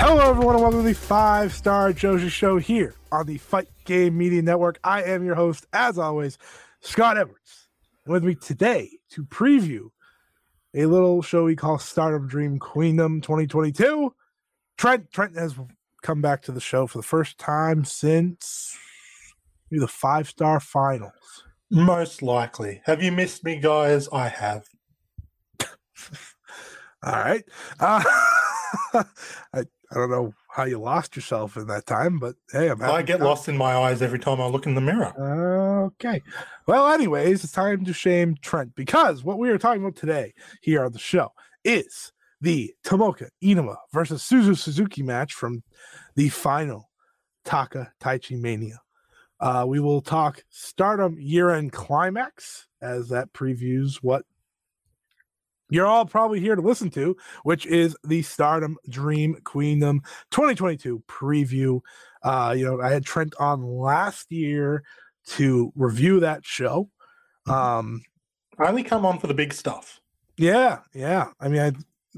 Hello, everyone, and welcome to the Five Star Joshi Show here on the Fight Game Media Network. I am your host, as always, Scott Edwards. With me today to preview a little show we call Stardom Dream Queendom 2022, Trent. Trent has come back to the show for the first time since maybe the five star finals. Most likely. Have you missed me, guys? I have. All right. Uh, I, I don't know how you lost yourself in that time, but hey, I'm I get lost in my eyes every time I look in the mirror. Okay. Well, anyways, it's time to shame Trent because what we are talking about today here on the show is the Tomoka Inaba versus Suzu Suzuki match from the final Taka Taichi Mania. Uh, we will talk Stardom year end climax as that previews what you're all probably here to listen to, which is the Stardom Dream Queendom 2022 preview. Uh, you know, I had Trent on last year to review that show. Mm-hmm. Um, I only come on for the big stuff. yeah, yeah. I mean, I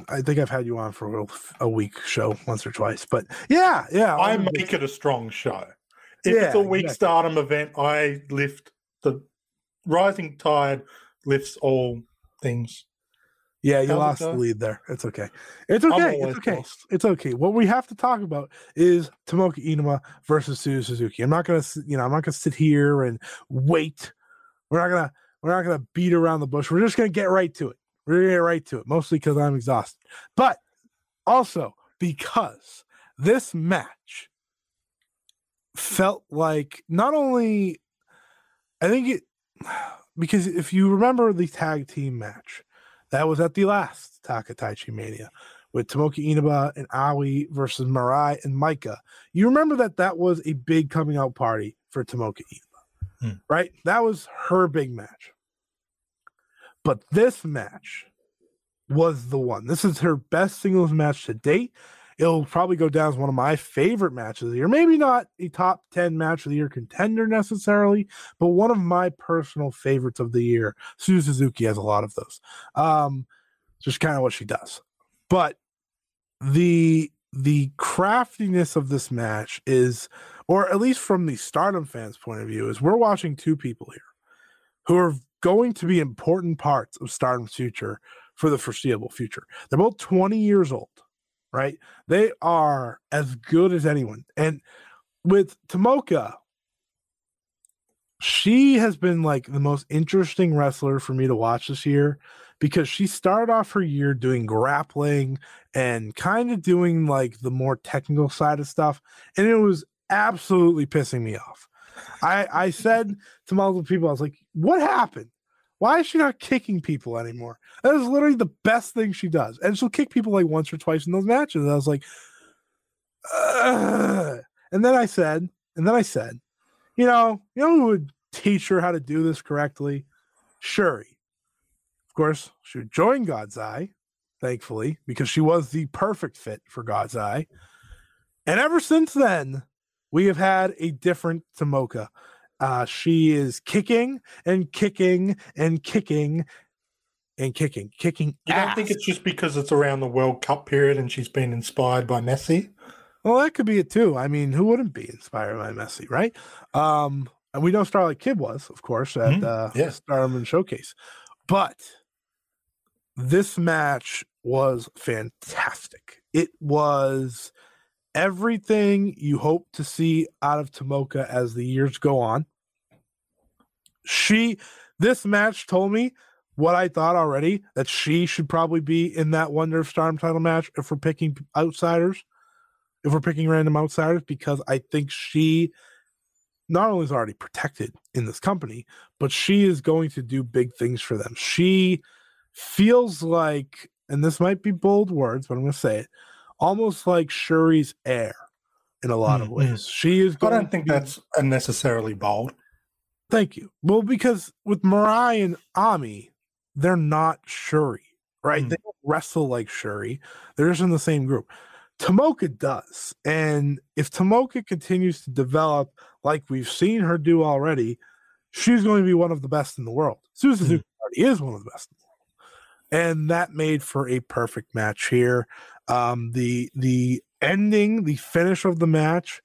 I think I've had you on for a, a week show once or twice, but yeah, yeah. I make it a strong show. If Yeah, it's a weak exactly. stardom event, I lift the rising tide lifts all things. Yeah, you How's it lost the lead there. It's okay. It's okay. It's okay. lost. It's okay. What we have to talk about is Tomoka Inaba versus Suzu Suzuki. I'm not gonna, you know, I'm not gonna sit here and wait. We're not gonna, we're not gonna beat around the bush. We're just gonna get right to it. We're gonna get right to it. Mostly because I'm exhausted, but also because this match felt like not only, I think it, because if you remember the tag team match, that was at the last Takataichi Mania with Tomoka Inaba and Aoi versus Mirai and Maika. You remember that that was a big coming out party for Tomoka Inaba, Hmm. right? That was her big match. But this match was the one. This is her best singles match to date. It'll probably go down as one of my favorite matches of the year. Maybe not a top 10 match of the year contender necessarily, but one of my personal favorites of the year. Suzu Suzuki has a lot of those. Um, just kind of what she does. But the the craftiness of this match is, or at least from the Stardom fans' point of view, is we're watching two people here who are going to be important parts of Stardom's future for the foreseeable future. They're both 20 years old, right? They are as good as anyone. And with Tomoka, she has been like the most interesting wrestler for me to watch this year because she started off her year doing grappling and kind of doing like the more technical side of stuff. And it was absolutely pissing me off. I, I said to multiple people, I was like, what happened? Why is she not kicking people anymore? That is literally the best thing she does. And she'll kick people like once or twice in those matches. And I was like, Ugh. and then I said, and then I said, you know, you know who would teach her how to do this correctly? Shuri. Of course, she would join God's Eye, thankfully, because she was the perfect fit for God's Eye. And ever since then, we have had a different Tomoka. Uh, she is kicking and kicking and kicking and kicking, kicking. You don't think it's just because it's around the World Cup period and she's been inspired by Messi? Well, that could be it too. I mean, who wouldn't be inspired by Messi, right? Um, and we know Starlight Kid was, of course, at Mhm, uh, yeah. Stardom Showcase. But this match was fantastic. It was everything you hope to see out of Tomoka as the years go on. She, this match told me what I thought already that she should probably be in that Wonder of Stardom title match if we're picking outsiders if we're picking random outsiders because I think she not only is already protected in this company, but she is going to do big things for them. She feels like, and this might be bold words, but I'm going to say it, almost like Shuri's heir in a lot of Mm, ways. She is. I don't think that's unnecessarily bold. Thank you. Well, because with Mirai and Ami, they're not Shuri, right? Mm. They don't wrestle like Shuri. They're just in the same group. Tomoka does. And if Tomoka continues to develop like we've seen her do already, she's going to be one of the best in the world. Susan already is one of the best in the world. And that made for a perfect match here. Um, the the ending, the finish of the match,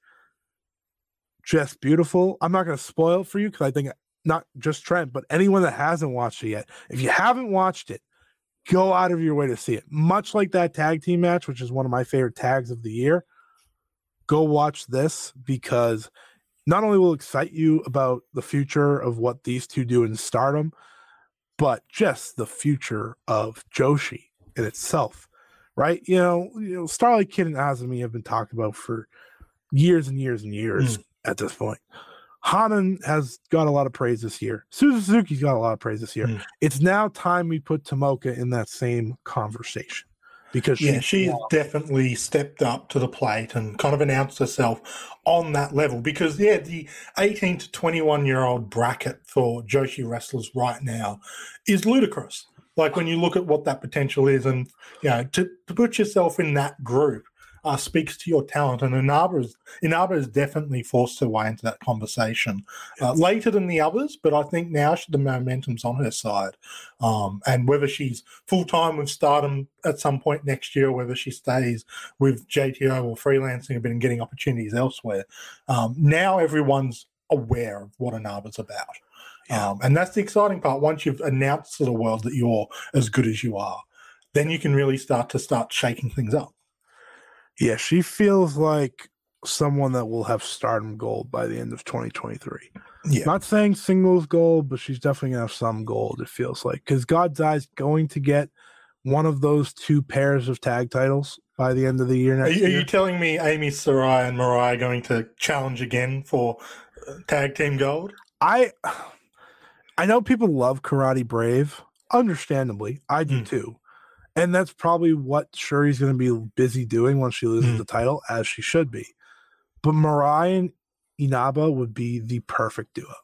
just beautiful. I'm not going to spoil for you because I think not just Trent, but anyone that hasn't watched it yet, if you haven't watched it, go out of your way to see it. Much like that tag team match, which is one of my favorite tags of the year, go watch this because not only will it excite you about the future of what these two do in stardom, but just the future of Joshi in itself, right? You know, you know, Starlight Kid and Azumi have been talked about for years and years and years mm. At this point. Hanan has got a lot of praise this year. Suzuki's got a lot of praise this year. Mm. It's now time we put Tomoka in that same conversation because yeah, she's definitely stepped up to the plate and kind of announced herself on that level. Because yeah, the 18 to 21 year old bracket for Joshi wrestlers right now is ludicrous. Like when you look at what that potential is, and you know, to, to put yourself in that group uh, speaks to your talent. And Inaba is, Inaba is definitely forced her way into that conversation uh, later than the others, but I think now she, the momentum's on her side. Um, and whether she's full time with Stardom at some point next year, whether she stays with JTO or freelancing a bit and getting opportunities elsewhere, um, now everyone's aware of what Inaba's about. Yeah. Um, and that's the exciting part. Once you've announced to the world that you're as good as you are, then you can really start to start shaking things up. Yeah, she feels like someone that will have stardom gold by the end of 2023. Yeah. Not saying singles gold, but she's definitely going to have some gold, it feels like. Because God's Eye's going to get one of those two pairs of tag titles by the end of the year next are, are you telling me Ami Sourei and Mirai are going to challenge again for uh, tag team gold? I I know people love Karate Brave, understandably. I do mm. too. And that's probably what Syuri's going to be busy doing once she loses mm. the title, as she should be. But Mirai and Inaba would be the perfect duo.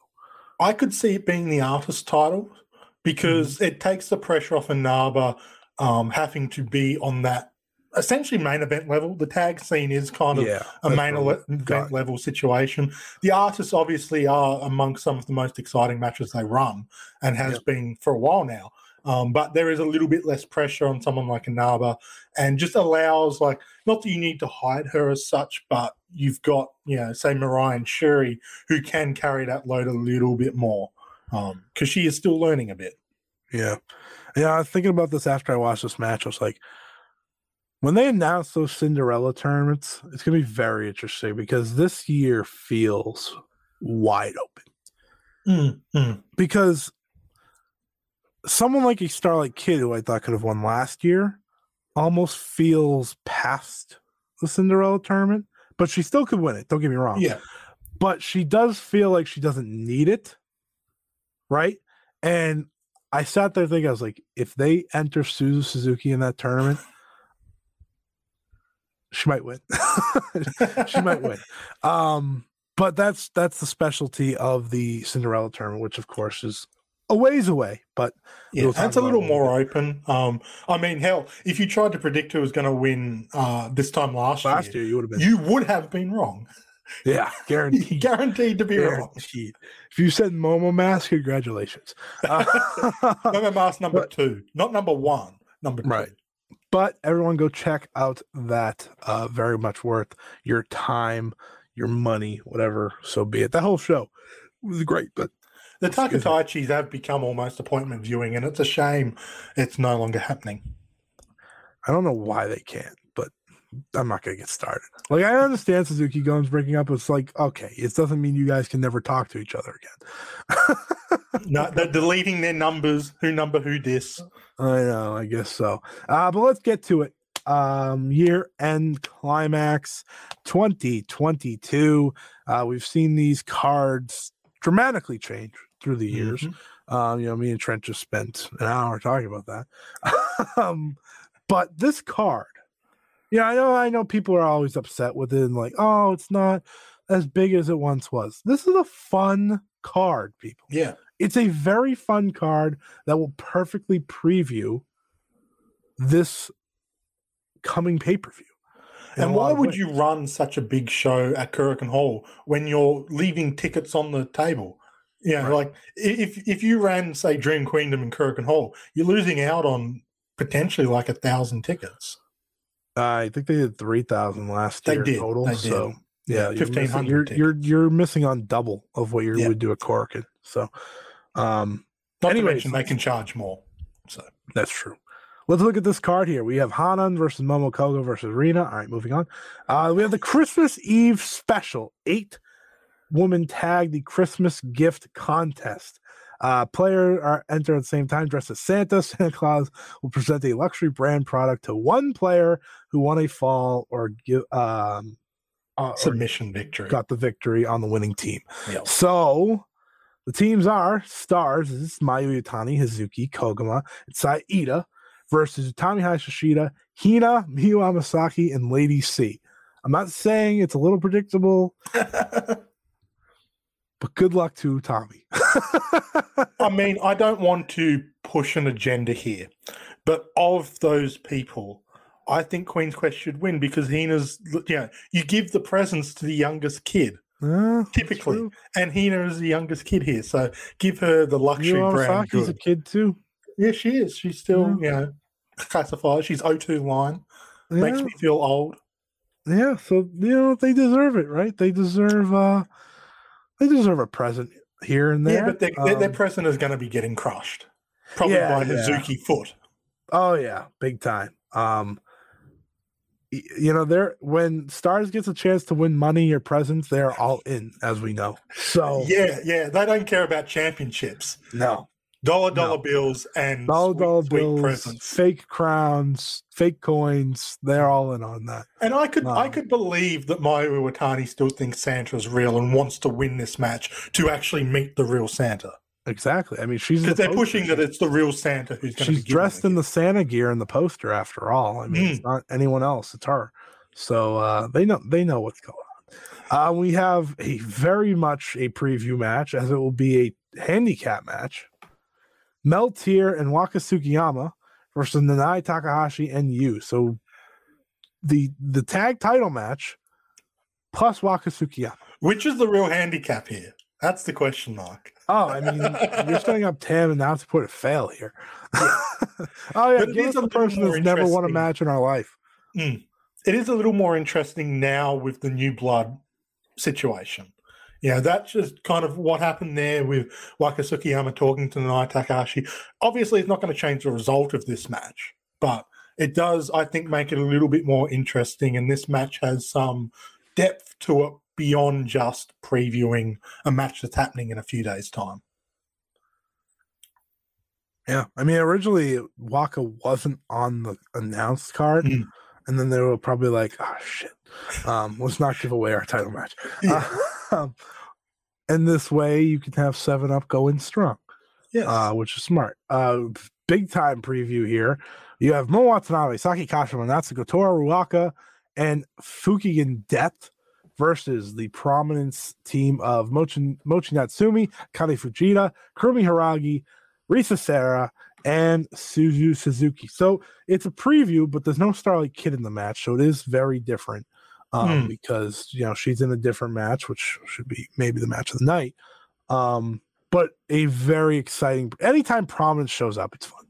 I could see it being the artist title because mm. it takes the pressure off Inaba um, having to be on that essentially main event level. The tag scene is kind of yeah, a main event level situation. The artists obviously are among some of the most exciting matches they run and has yep. been for a while now. Um, but there is a little bit less pressure on someone like Inaba and just allows like not that you need to hide her as such, but you've got, you know, say Mirai and Syuri who can carry that load a little bit more. Um, because she is still learning a bit. Yeah. Yeah, I was thinking about this after I watched this match. I was like, when they announce those Cinderella tournaments, it's going to be very interesting because this year feels wide open. Mm-hmm. Because someone like a Starlight Kid, who I thought could have won last year, almost feels past the Cinderella tournament, but she still could win it. Don't get me wrong. Yeah. But she does feel like she doesn't need it. Right. And I sat there thinking, I was like, if they enter Suzu Suzuki in that tournament, she might win. she might win. Um, but that's that's the specialty of the Cinderella tournament, which of course is a ways away, but yeah, that's a little more open. Um, I mean, hell, if you tried to predict who was going to win uh, this time last, last year, year, you would have been. You would have been wrong. Yeah, guaranteed. guaranteed to be guaranteed. wrong. If you said Momo Mask, congratulations. Uh, Momo Mask number but, two, not number one. Number two. Right. But everyone, go check out that. Uh, very much worth your time, your money, whatever. So be it. That whole show was great, but the Takataichis have become almost appointment viewing, and it's a shame it's no longer happening. I don't know why they can't, but I'm not going to get started. Like, I understand Suzuki Gun's breaking up. It's like, okay, it doesn't mean you guys can never talk to each other again. no, they're deleting their numbers. Who number who this? I know, I guess so. Uh, but let's get to it. Um, year end climax 2022. Uh, we've seen these cards dramatically change through the years. Mm-hmm. Um, you know, me and Trent just spent an hour talking about that. um, but this card, yeah, I know, I know people are always upset with it and like, oh, it's not as big as it once was. This is a fun card, people. Yeah. It's a very fun card that will perfectly preview this coming pay per view. And why would you run such a big show at Korakuen Hall when you're leaving tickets on the table? Yeah, Right. like if if you ran say Dream Queendom and Korakuen Hall, you're losing out on potentially like a thousand tickets. I think they did three thousand last They year did, total. they did. So yeah, Yeah, you're missing- 1,500 You're you're you're missing on double of what you Yeah. would do at Corkin. So, um, Not Anyways. to mention they can charge more. So That's true. Let's look at this card here. We have Hanan versus Momo Kohgo versus Rina. All right, moving on. Uh, we have the Christmas Eve special eight woman tag, the Christmas gift contest. Uh, player are enter at the same time dressed as Santa. Santa Claus will present a luxury brand product to one player who won a fall or give um uh, submission victory. got the victory on the winning team. Yeah. So the teams are stars. This is Mayu Iwatani, Hazuki, Koguma, and Saida versus Utami Hayashishita, Hina, Miyu Amasaki, and Lady C. I'm not saying it's a little predictable, but good luck to Tommy. I mean, I don't want to push an agenda here, but of those people, I think Queen's Quest should win because Hina's, you know, you give the presents to the youngest kid, Uh, typically, and Hina is the youngest kid here, so give her the luxury brand. Amasaki's a kid too. Yeah, she is. She's still, you know, classified. She's O2 line. Makes me feel old. yeah, so you know they deserve it, right? They deserve uh they deserve a present here and there. Yeah, but their, their, their Um, present is going to be getting crushed, probably Yeah, by yeah. Hazuki Foot. Oh yeah, big time. Um you know, they're when Stars gets a chance to win money or presents, they're all in, as we know. So Yeah, yeah, they don't care about championships. no. Dollar No. dollar bills and Dollar sweet, dollar sweet bills, presents. fake crowns, fake coins, they're all in on that. And I could I could believe that Mayu Iwatani still thinks Santa's real and wants to win this match to actually meet the real Santa. Exactly. I mean she's the Because they're poster. pushing that it's the real Santa who's going to she's dressed in the Santa gear in the poster after all. I mean, it's Mm. not anyone else, it's her. So uh they know they know what's going on. Uh we have a very much a preview match as it will be a handicap match. Meltear and Waka Tsukiyama versus Nanae Takahashi and Yuu. So the the tag title match plus Waka Tsukiyama. Which is the real handicap here? That's the question mark. Oh, I mean, you're setting up Tam and now to put a fail here. oh yeah, give is us a a person that's never won a match in our life. Hmm. It is a little more interesting now with the new blood situation. Yeah, that's just kind of what happened there with Waka Tsukiyama talking to Nai Takahashi. Obviously, it's not going to change the result of this match, but it does, I think, make it a little bit more interesting. And this match has some depth to it beyond just previewing a match that's happening in a few days' time. Yeah, I mean, originally Waka wasn't on the announced card, Mm. and then they were probably like, "Oh shit, um, let's not give away our title match." Yeah. Um, and this way, you can have Seven Up going strong. Yes. uh, which is smart. Uh, big time preview here. You have Mo Watanabe, Saki Kashima, Natsuko Tora Ruaka, and Fukigen Death versus the prominence team of Mochi, Mochi Natsumi, Kari Fujita, Kurumi Hiiragi, Risa Sera, and Suzu Suzuki. So it's a preview, but there's no Starlight Kid in the match, so it is very different. Um, Hmm. because you know she's in a different match, which should be maybe the match of the night. Um, but a very exciting. Anytime Prominence shows up, it's fun.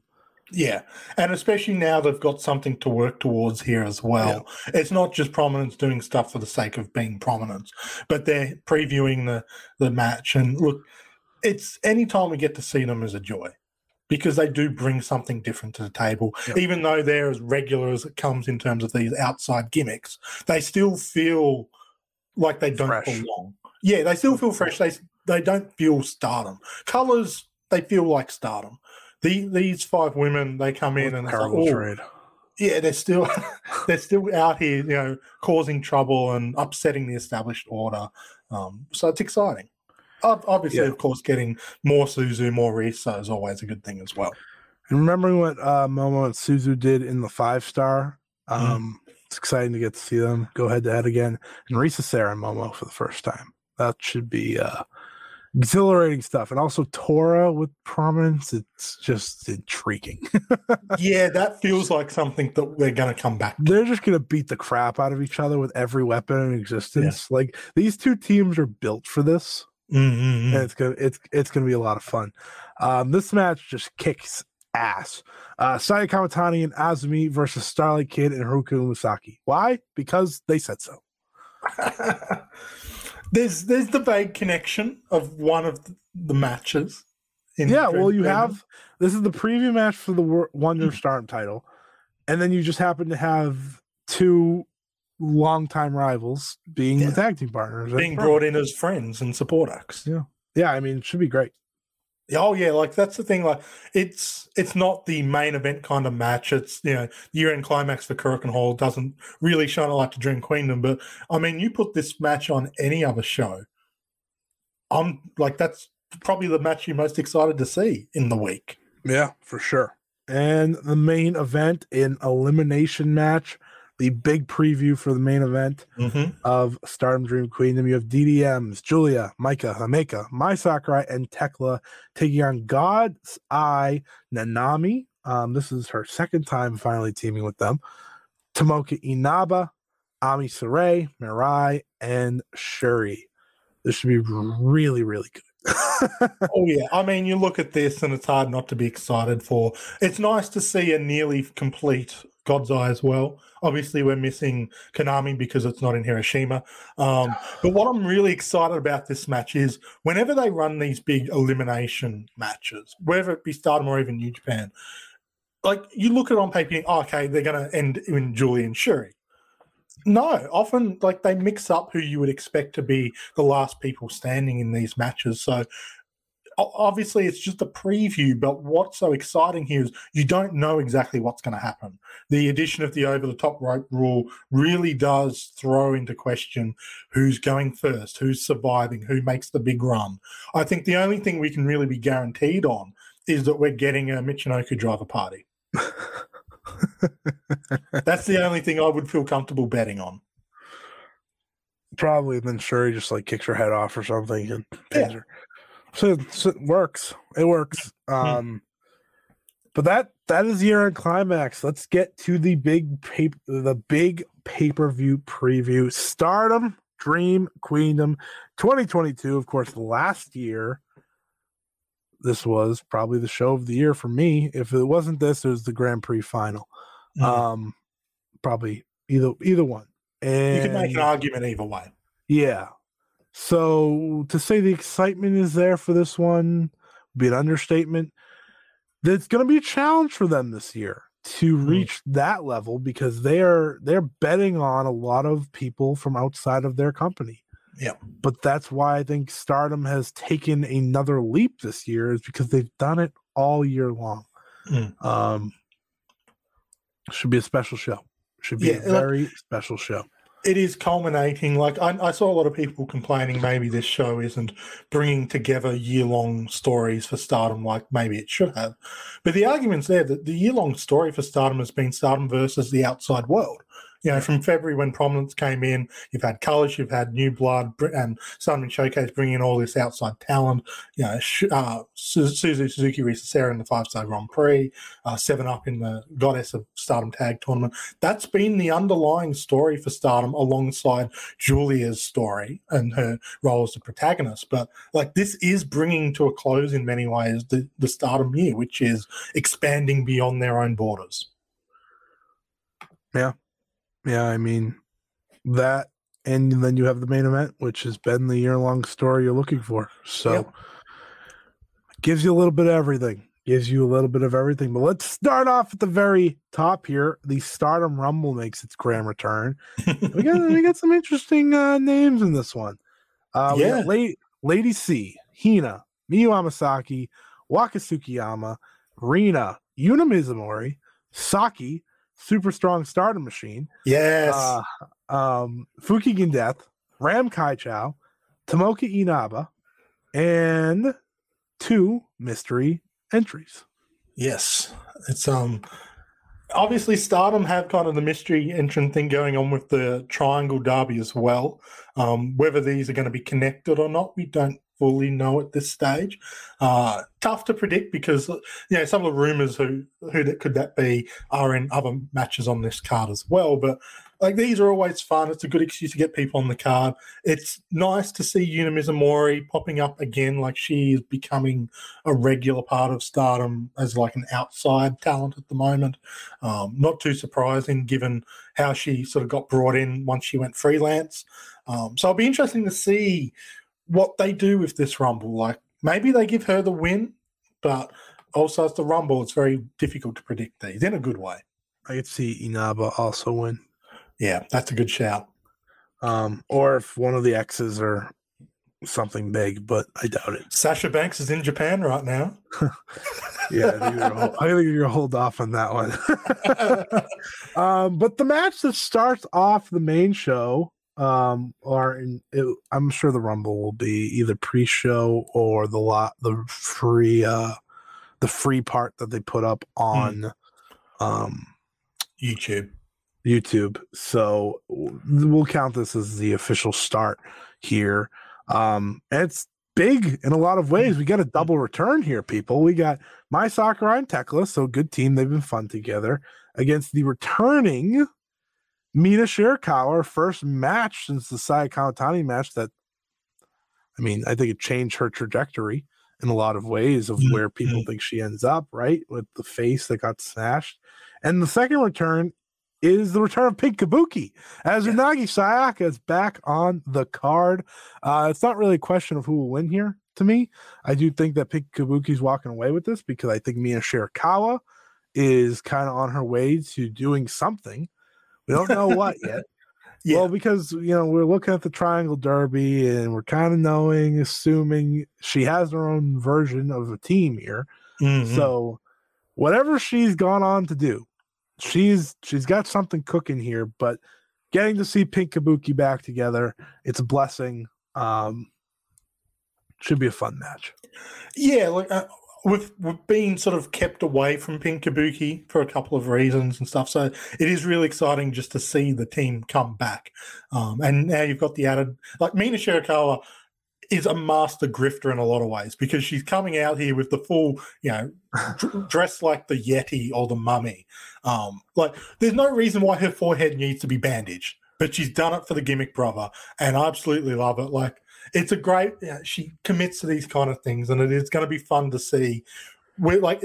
Yeah, and especially now they've got something to work towards here as well. It's not just prominence doing stuff for the sake of being prominence, but they're previewing the the match. And look, it's anytime we get to see them is a joy because they do bring something different to the table. Yep. Even though they're as regular as it comes in terms of these outside gimmicks, they still feel like they don't Fresh. belong. Yeah, they still feel fresh. They they don't feel stardom. Colors they feel like stardom. The, these five women, they come in and like, "Oh, trade. yeah, they're still they're still out here, you know, causing trouble and upsetting the established order. Um, so it's exciting. Ob- Obviously, Yeah. of course, getting more Suzu, more Risa is always a good thing as well. And remembering what uh, Momo and Suzu did in the five star, Mm-hmm. um, it's exciting to get to see them go head to head again. And Risa Sera and Momo for the first time. That should be uh, exhilarating stuff. And also Tora with prominence. It's just intriguing. yeah, that feels like something that we're going to come back. They're just gonna beat the crap out of each other with every weapon in existence. Like these two teams are built for this. Mm-hmm. and it's gonna it's it's gonna be a lot of fun. Um, this match just kicks ass. Uh, Saya Kamitani and Azumi versus Starlight Kid and Haruka Umesaki. Why? Because they said so. there's there's the vague connection of one of the, matches. in Yeah, well, you have this is the preview match for the. Wonder Stardom title, and then you just happen to have two longtime rivals being Yeah. the tag team partners. Being brought in as friends and support acts. Yeah. Yeah, I mean, it should be great. Oh yeah, like that's the thing. Like it's it's not the main event kind of match. It's you know year end climax for Korakuen Hall doesn't really shine a light to Dream Queendom. But I mean, you put this match on any other show, I'm like that's probably the match you're most excited to see in the week. Yeah, for sure. And the main event in elimination match, the big preview for the main event Mm-hmm. of Stardom Dream Queendom. You have DDMs, Giulia, Maika, Himeka, Mai Sakurai, and Thekla taking on God's Eye Nanami. Um, this is her second time finally teaming with them. Tomoka Inaba, Ami Sarai, Mirai, and Shuri. This should be really, really good. Oh yeah, I mean, you look at this and it's hard not to be excited for. It's nice to see a nearly complete God's Eye as well. Obviously, we're missing Konami because it's not in Hiroshima. Um, but what I'm really excited about this match is whenever they run these big elimination matches, whether it be Stardom or even New Japan, like you look at it on paper, oh, okay, they're going to end in Julian Shuri. No, often like they mix up who you would expect to be the last people standing in these matches. So obviously it's just a preview, but what's so exciting here is you don't know exactly what's going to happen. The addition of the over the top rope rule really does throw into question who's going first, who's surviving, who makes the big run. I think the only thing we can really be guaranteed on is that we're getting a Michinoku driver party. That's the only thing I would feel comfortable betting on. Probably then Shuri just like kicks her head off or something and pins Yeah. her. So, so it works. It works. Um but that that is the year end climax. Let's get to the big paper the big pay-per-view preview. Stardom Dream Queendom 2022. Of course, last year this was probably the show of the year for me. If it wasn't this, it was the Grand Prix final. Mm. Um probably either either one. And you can make an argument either way. yeah. So to say the excitement is there for this one would be an understatement. It's going to be a challenge for them this year to Hmm. reach that level because they are they're betting on a lot of people from outside of their company. Yeah. But that's why I think Stardom has taken another leap this year is because they've done it all year long. Mm. Um should be a special show. Should be Yeah, a like- very special show. It is culminating. Like I, I saw a lot of people complaining maybe this show isn't bringing together year-long stories for Stardom like maybe it should have. But the argument's there that the year-long story for Stardom has been Stardom versus the outside world. You know, from February when Prominence came in, you've had Colors, you've had New Blood, and Stardom Showcase bringing in all this outside talent. You know, uh, Su- Suzu Suzuki, Risa Sera in the five-star Grand Prix, uh, Seven Up in the Goddess of Stardom Tag Tournament that's been the underlying story for Stardom alongside Julia's story and her role as the protagonist. But like this is bringing to a close in many ways the, the Stardom year, which is expanding beyond their own borders. Yeah, I mean that, and then you have the main event, which has been the year long story you're looking for. So Yep. gives you a little bit of everything. Gives you a little bit of everything. But let's start off at the very top here. The Stardom Rumble makes its grand return. We got we got some interesting uh, names in this one. Uh, Yeah. La- Lady C, Hina, Miyu Amasaki, Waka Tsukiyama, Rina, Yuna Mizumori, Saki, Super Strong Stardom Machine, yes. uh, um, Fukigen Death, Ram Kaicho, Tomoka Inaba, and two mystery entries. Yes, it's um obviously Stardom have kind of the mystery entrant thing going on with the Triangle Derby as well. Um, whether these are going to be connected or not, we don't fully know at this stage. Uh, tough to predict because you know some of the rumors who who that could that be are in other matches on this card as well. But like these are always fun. It's a good excuse to get people on the card. It's nice to see Yuna Mizumori popping up again, like she is becoming a regular part of Stardom as like an outside talent at the moment. Um, not too surprising given how she sort of got brought in once she went freelance. Um, so it'll be interesting to see what they do with this Rumble. Like maybe they give her the win, but also it's the Rumble. It's very difficult to predict these in a good way. I could see Inaba also win. Yeah, that's a good shout. Um, or if one of the X's are something big, but I doubt it. Sasha Banks is in Japan right now. yeah, I think, hold, I think you're gonna hold off on that one. um, but the match that starts off the main show, um, or in, it, I'm sure the Rumble will be either pre-show or the lot, the free, uh, the free part that they put up hmm. on, um, YouTube. YouTube. So we'll count this as the official start here. Um, it's big in a lot of ways. We got a double return here, people. We got Mai Sakurai and Thekla, so good team. They've been fun together against the returning Mina Shirakawa, first match since the Saya Kamitani match. That I mean, I think it changed her trajectory in a lot of ways of where people mm-hmm. think she ends up, right? With the face that got smashed. And the second return is the return of Pink Kabuki as Unagi Sayaka is back on the card. Uh, it's not really a question of who will win here to me. I do think that Pink Kabuki's walking away with this because I think Mina Shirakawa is kind of on her way to doing something. We don't know what yet. yeah. Well, because you know we're looking at the Triangle Derby and we're kind of knowing, assuming she has her own version of a team here. Mm-hmm. So whatever she's gone on to do, she's she's got something cooking here. But getting to see Pink Kabuki back together, it's a blessing. Um, should be a fun match. Yeah, like uh, we've we've been sort of kept away from Pink Kabuki for a couple of reasons and stuff. So it is really exciting just to see the team come back. Um, and now you've got the added like Mina Shirakawa is a master grifter in a lot of ways because she's coming out here with the full, you know, dressed like the Yeti or the mummy. Um, like, there's no reason why her forehead needs to be bandaged, but she's done it for the gimmick brother, and I absolutely love it. Like, it's a great. She commits to these kind of things, and it is going to be fun to see. We're like,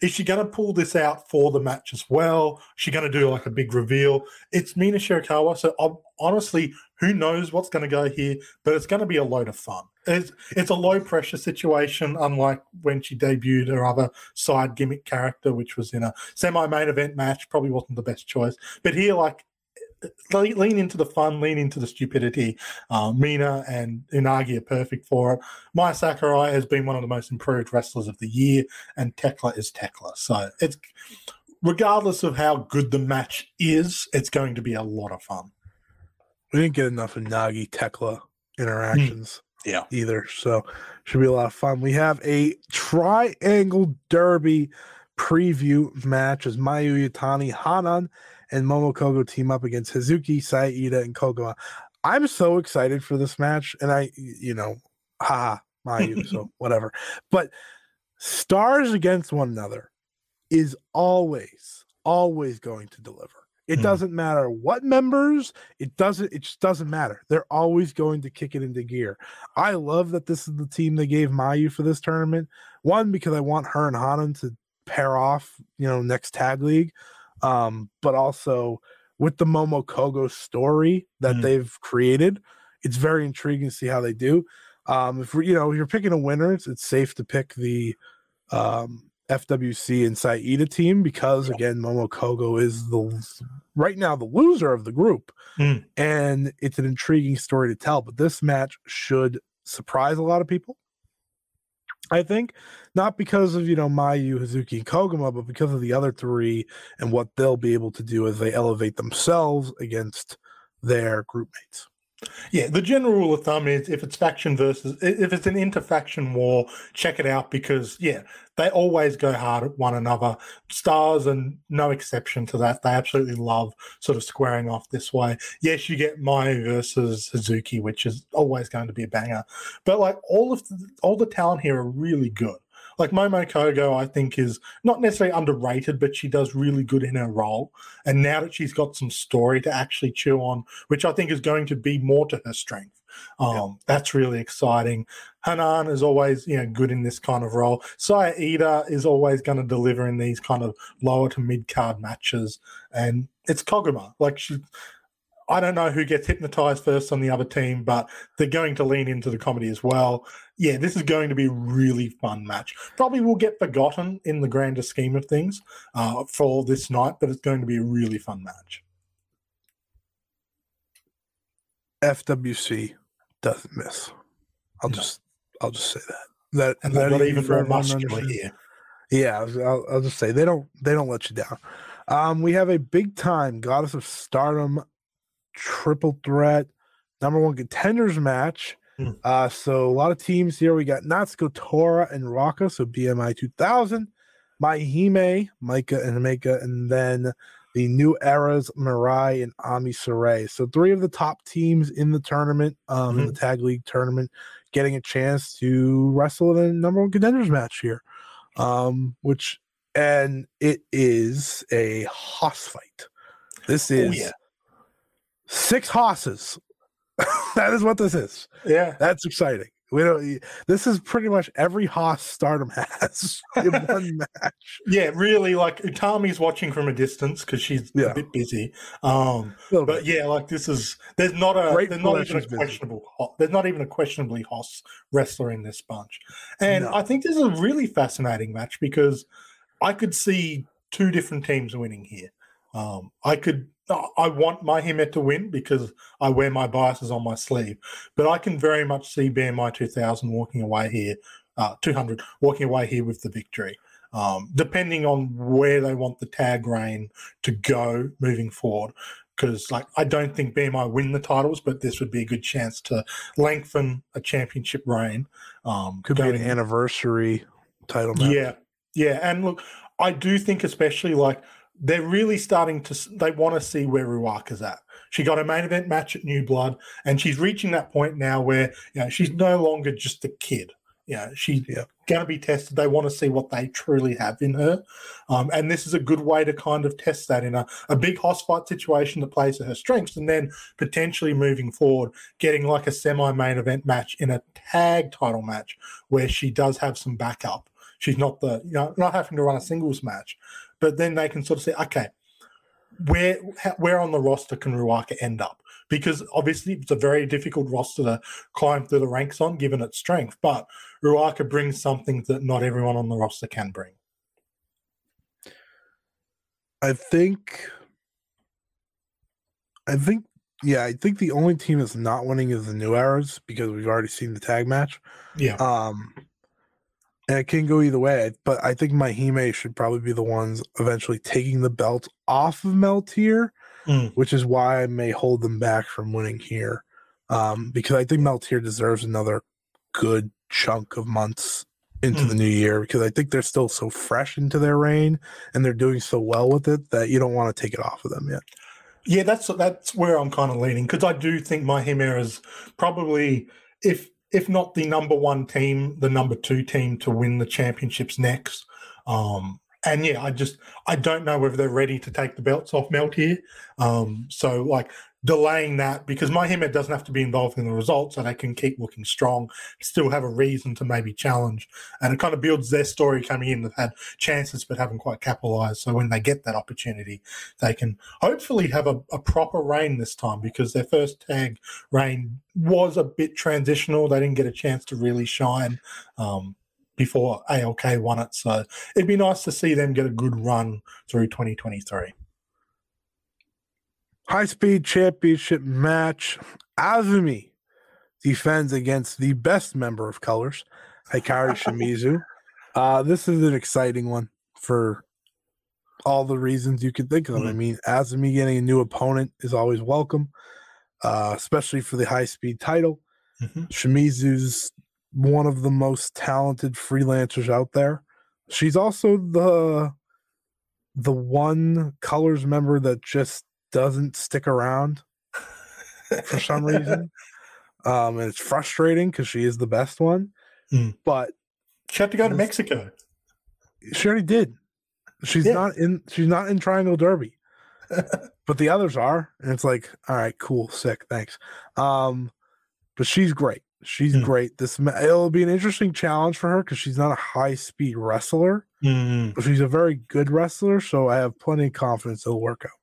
is she going to pull this out for the match as well? Is she going to do like a big reveal? It's Mina Shirakawa, so I'm, honestly, who knows what's going to go here? But it's going to be a load of fun. It's it's a low pressure situation, unlike when she debuted her other side gimmick character, which was in a semi main event match. Probably wasn't the best choice, but here, like lean into the fun, lean into the stupidity. Uh, Mina and Unagi are perfect for it. Mai Sakurai has been one of the most improved wrestlers of the year, and Thekla is Thekla. So it's regardless of how good the match is, it's going to be a lot of fun. We didn't get enough Unagi Thekla interactions. Mm. Yeah. Either. So should be a lot of fun. We have a triangle derby preview match as Mayu Iwatani Hanan and Momo Kohgo team up against Hazuki, Saida, and Koguma. I'm so excited for this match, and I, you know, haha, Mayu, so whatever. But stars against one another is always, always going to deliver. It mm. doesn't matter what members, it doesn't, it just doesn't matter. They're always going to kick it into gear. I love that this is the team they gave Mayu for this tournament. One, because I want her and Hanan to pair off, you know, next tag league um, but also with the Momo Kohgo story that mm. they've created, it's very intriguing to see how they do. Um, if you know if you're picking a winner, it's, it's safe to pick the um, FWC and Saida team because again, Momo Kohgo is the right now the loser of the group, mm. and it's an intriguing story to tell. But this match should surprise a lot of people. I think not because of you know Mayu, Hazuki, and Koguma, but because of the other three and what they'll be able to do as they elevate themselves against their group mates. Yeah, the general rule of thumb is if it's faction versus if it's an interfaction war, check it out because yeah, they always go hard at one another. Stars and no exception to that. They absolutely love sort of squaring off this way. Yes, you get Mai versus Hazuki, which is always going to be a banger. But like all of the, all the talent here are really good. Like Momo Kohgo, I think is not necessarily underrated, but she does really good in her role. And now that she's got some story to actually chew on, which I think is going to be more to her strength. Um, yeah. That's really exciting. Hanan is always, you know, good in this kind of role. Saya Iida is always going to deliver in these kind of lower to mid card matches, and it's Koguma. Like she, I don't know who gets hypnotized first on the other team, but they're going to lean into the comedy as well. Yeah, this is going to be a really fun match. Probably will get forgotten in the grander scheme of things uh, for this night, but it's going to be a really fun match. FWC doesn't miss. I'll no. just I'll just say that. That and that not even more muscular here. Yeah, I'll, I'll just say they don't they don't let you down. Um, we have a big time Goddess of Stardom triple threat number one contenders match. Mm. Uh, so a lot of teams here. We got Natsuko Tora and Raka, so BMI 2000, Maihime, Maika and Himeka, and then the new eras Mirai and Ami Sourei. So three of the top teams in the tournament, um, mm-hmm. in the mm-hmm. tag league tournament, getting a chance to wrestle in a number one contenders match here. Um, which and it is a hoss fight. This oh, is oh, yeah. six hosses. that is what this is. Yeah, that's exciting. We don't. This is pretty much every Haas Stardom has in one match. Yeah, really. Like Utami's watching from a distance because she's yeah. a bit busy. Um, but bit. yeah, like this is. There's not a. Great there's not even a questionable. There's not even a questionably Haas wrestler in this bunch, and no. I think this is a really fascinating match because I could see two different teams winning here. Um, I could I want Maihime to win because I wear my biases on my sleeve. But I can very much see BMI 2000 walking away here, uh, 200 walking away here with the victory. Um, depending on where they want the tag reign to go moving forward. Because like I don't think BMI win the titles, but this would be a good chance to lengthen a championship reign. Um, Could going, be an anniversary title match. Yeah, yeah, and look, I do think especially like they're really starting to they want to see where Ruaka's at. She got a main event match at New Blood, and she's reaching that point now where you know she's no longer just a kid. You know, she's yeah. going to be tested. They want to see what they truly have in her, um, and this is a good way to kind of test that in a, a big hoss fight situation that plays to her strengths, and then potentially moving forward, getting like a semi-main event match in a tag title match where she does have some backup. She's not the you know not having to run a singles match, but then they can sort of say, okay, where where on the roster can Ruaka end up? Because obviously it's a very difficult roster to climb through the ranks on, given its strength. But Ruaka brings something that not everyone on the roster can bring. I think. I think, yeah, I think the only team that's not winning is the New Eras because we've already seen the tag match. Yeah. Um, and it can go either way. But I think Maihime should probably be the ones eventually taking the belt off of Meltear, mm. which is why I may hold them back from winning here. Um, because I think Meltear deserves another good chunk of months into mm. the new year because I think they're still so fresh into their reign and they're doing so well with it that you don't want to take it off of them yet. Yeah, that's that's where I'm kind of leaning because I do think Maihime is probably if if not the number one team, the number two team to win the championships next. Um, and yeah, I just I don't know whether they're ready to take the belts off Meltear. Um, so like delaying that because Maihime doesn't have to be involved in the results so they can keep looking strong, still have a reason to maybe challenge. And it kind of builds their story coming in. They've had chances but haven't quite capitalized. So when they get that opportunity, they can hopefully have a, a proper reign this time because their first tag reign was a bit transitional. They didn't get a chance to really shine. Um, before ALK won it. So it'd be nice to see them get a good run through 2023 high speed championship match. Azumi defends against the best member of colors, Hikari Shimizu. Uh, this is an exciting one for all the reasons you could think of. Mm-hmm. I mean, Azumi getting a new opponent is always welcome, uh, especially for the high speed title. Mm-hmm. Shimizu's one of the most talented freelancers out there. She's also the the one colors member that just doesn't stick around for some reason. Um, and it's frustrating because she is the best one. Mm. But She had to go to Mexico. She already did. She's Yeah. not in. She's not in Triangle Derby, but the others are, and it's like, all right, cool, sick, thanks. Um, but she's great. She's Mm. great. This it'll be an interesting challenge for her because she's not a high speed wrestler, Mm. but she's a very good wrestler. So I have plenty of confidence it'll work out.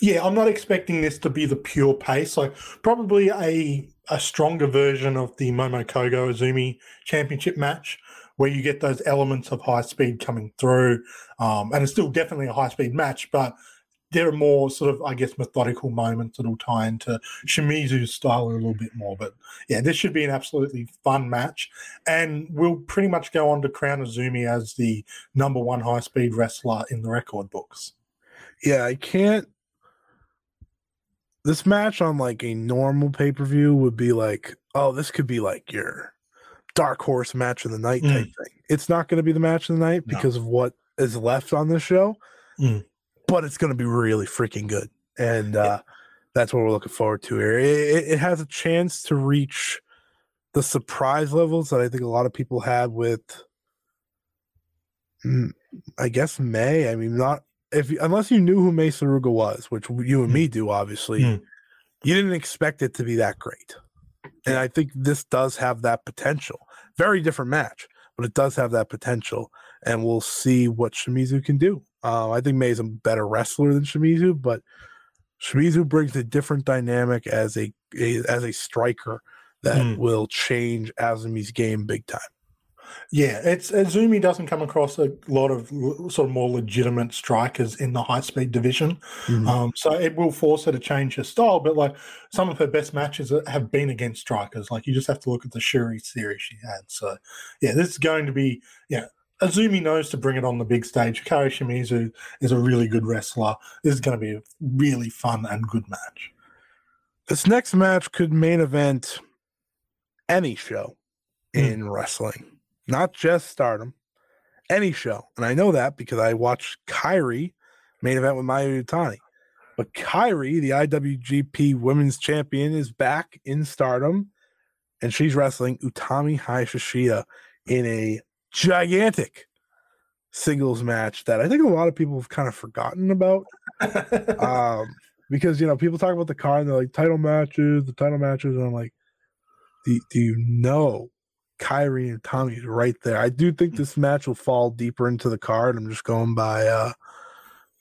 Yeah, I'm not expecting this to be the pure pace. Like probably a a stronger version of the Momo Kohgo Azumi Championship match, where you get those elements of high speed coming through, um, and it's still definitely a high speed match, but there are more sort of, I guess, methodical moments that'll tie into Shimizu's style a little bit more. But yeah, this should be an absolutely fun match, and we'll pretty much go on to crown Azumi as the number one high speed wrestler in the record books. Yeah, I can't. This match on like a normal pay per view would be like, oh, this could be like your dark horse match of the night type thing. It's not going to be the match of the night No. because of what is left on this show, Mm. but it's going to be really freaking good, and Yeah. uh, that's what we're looking forward to here. It, it, it has a chance to reach the surprise levels that I think a lot of people had with, mm, I guess Mei. I mean, not if you- unless you knew who Mei Suruga was, which you and me do, obviously, Mm. you didn't expect it to be that great. And I think this does have that potential. Very different match, but it does have that potential. And we'll see what Shimizu can do. Uh, I think Mei's a better wrestler than Shimizu, but Shimizu brings a different dynamic as a, a as a striker that Mm. will change Azumi's game big time. Yeah, it's Azumi doesn't come across a lot of sort of more legitimate strikers in the high speed division, Mhm. um, so it will force her to change her style. But like some of her best matches have been against strikers. Like you just have to look at the Shuri series she had. So yeah, this is going to be yeah. Azumi knows to bring it on the big stage. Hikari Shimizu is a really good wrestler. This is going to be a really fun and good match. This next match could main event any show Mm. in wrestling, not just stardom, any show. And I know that because I watched Kairi main event with Mayu Iwatani. But Kairi, the IWGP Women's Champion, is back in stardom and she's wrestling Utami Hayashishita in a gigantic singles match that I think a lot of people have kind of forgotten about um, because you know people talk about the card and they're like title matches, the title matches, and I'm like, do, do you know Kairi and Tommy right there? I do think this match will fall deeper into the card. I'm just going by uh,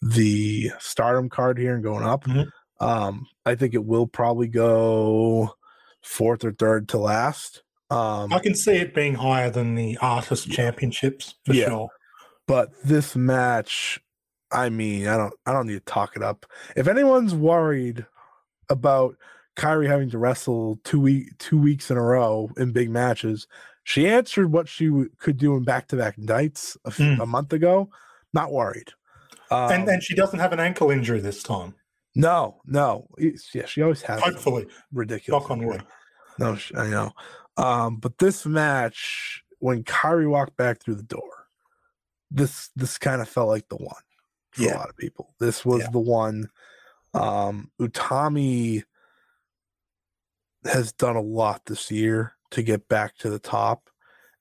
the Stardom card here and going up. Mhm. Um, I think it will probably go fourth or third to last. Um, I can see it being higher than the artist championships for Yeah. sure. but this match i mean i don't i don't need to talk it up if anyone's worried about Kairi having to wrestle two week two weeks in a row in big matches she answered what she w- could do in back-to-back nights a, f- Mm. a month ago not worried um, and and she doesn't have an ankle injury this time. no no it's- yeah she always has Hopefully, ridiculous knock on wood. No, I know. Um, but this match, when Kairi walked back through the door, this this kind of felt like the one for Yeah. a lot of people. This was Yeah. the one. Um, Utami has done a lot this year to get back to the top.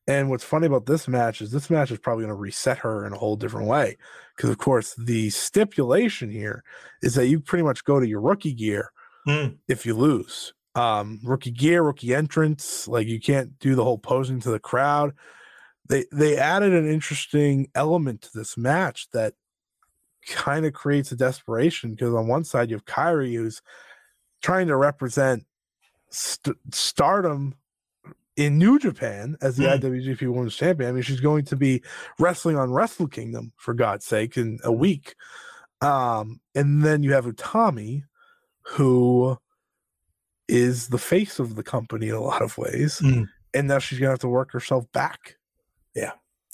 And what's funny about this match is this match is probably going to reset her in a whole different way. Because, of course, the stipulation here is that you pretty much go to your rookie gear Mm. if you lose. Um, rookie gear, rookie entrance, like you can't do the whole posing to the crowd. They they added an interesting element to this match that kind of creates a desperation because on one side you have Kairi who's trying to represent st- stardom in New Japan as the Mm. IWGP Women's Champion. I mean, she's going to be wrestling on Wrestle Kingdom for God's sake in a week. Um, and then you have Utami, who is the face of the company in a lot of ways. Mm. And now she's gonna have to work herself back.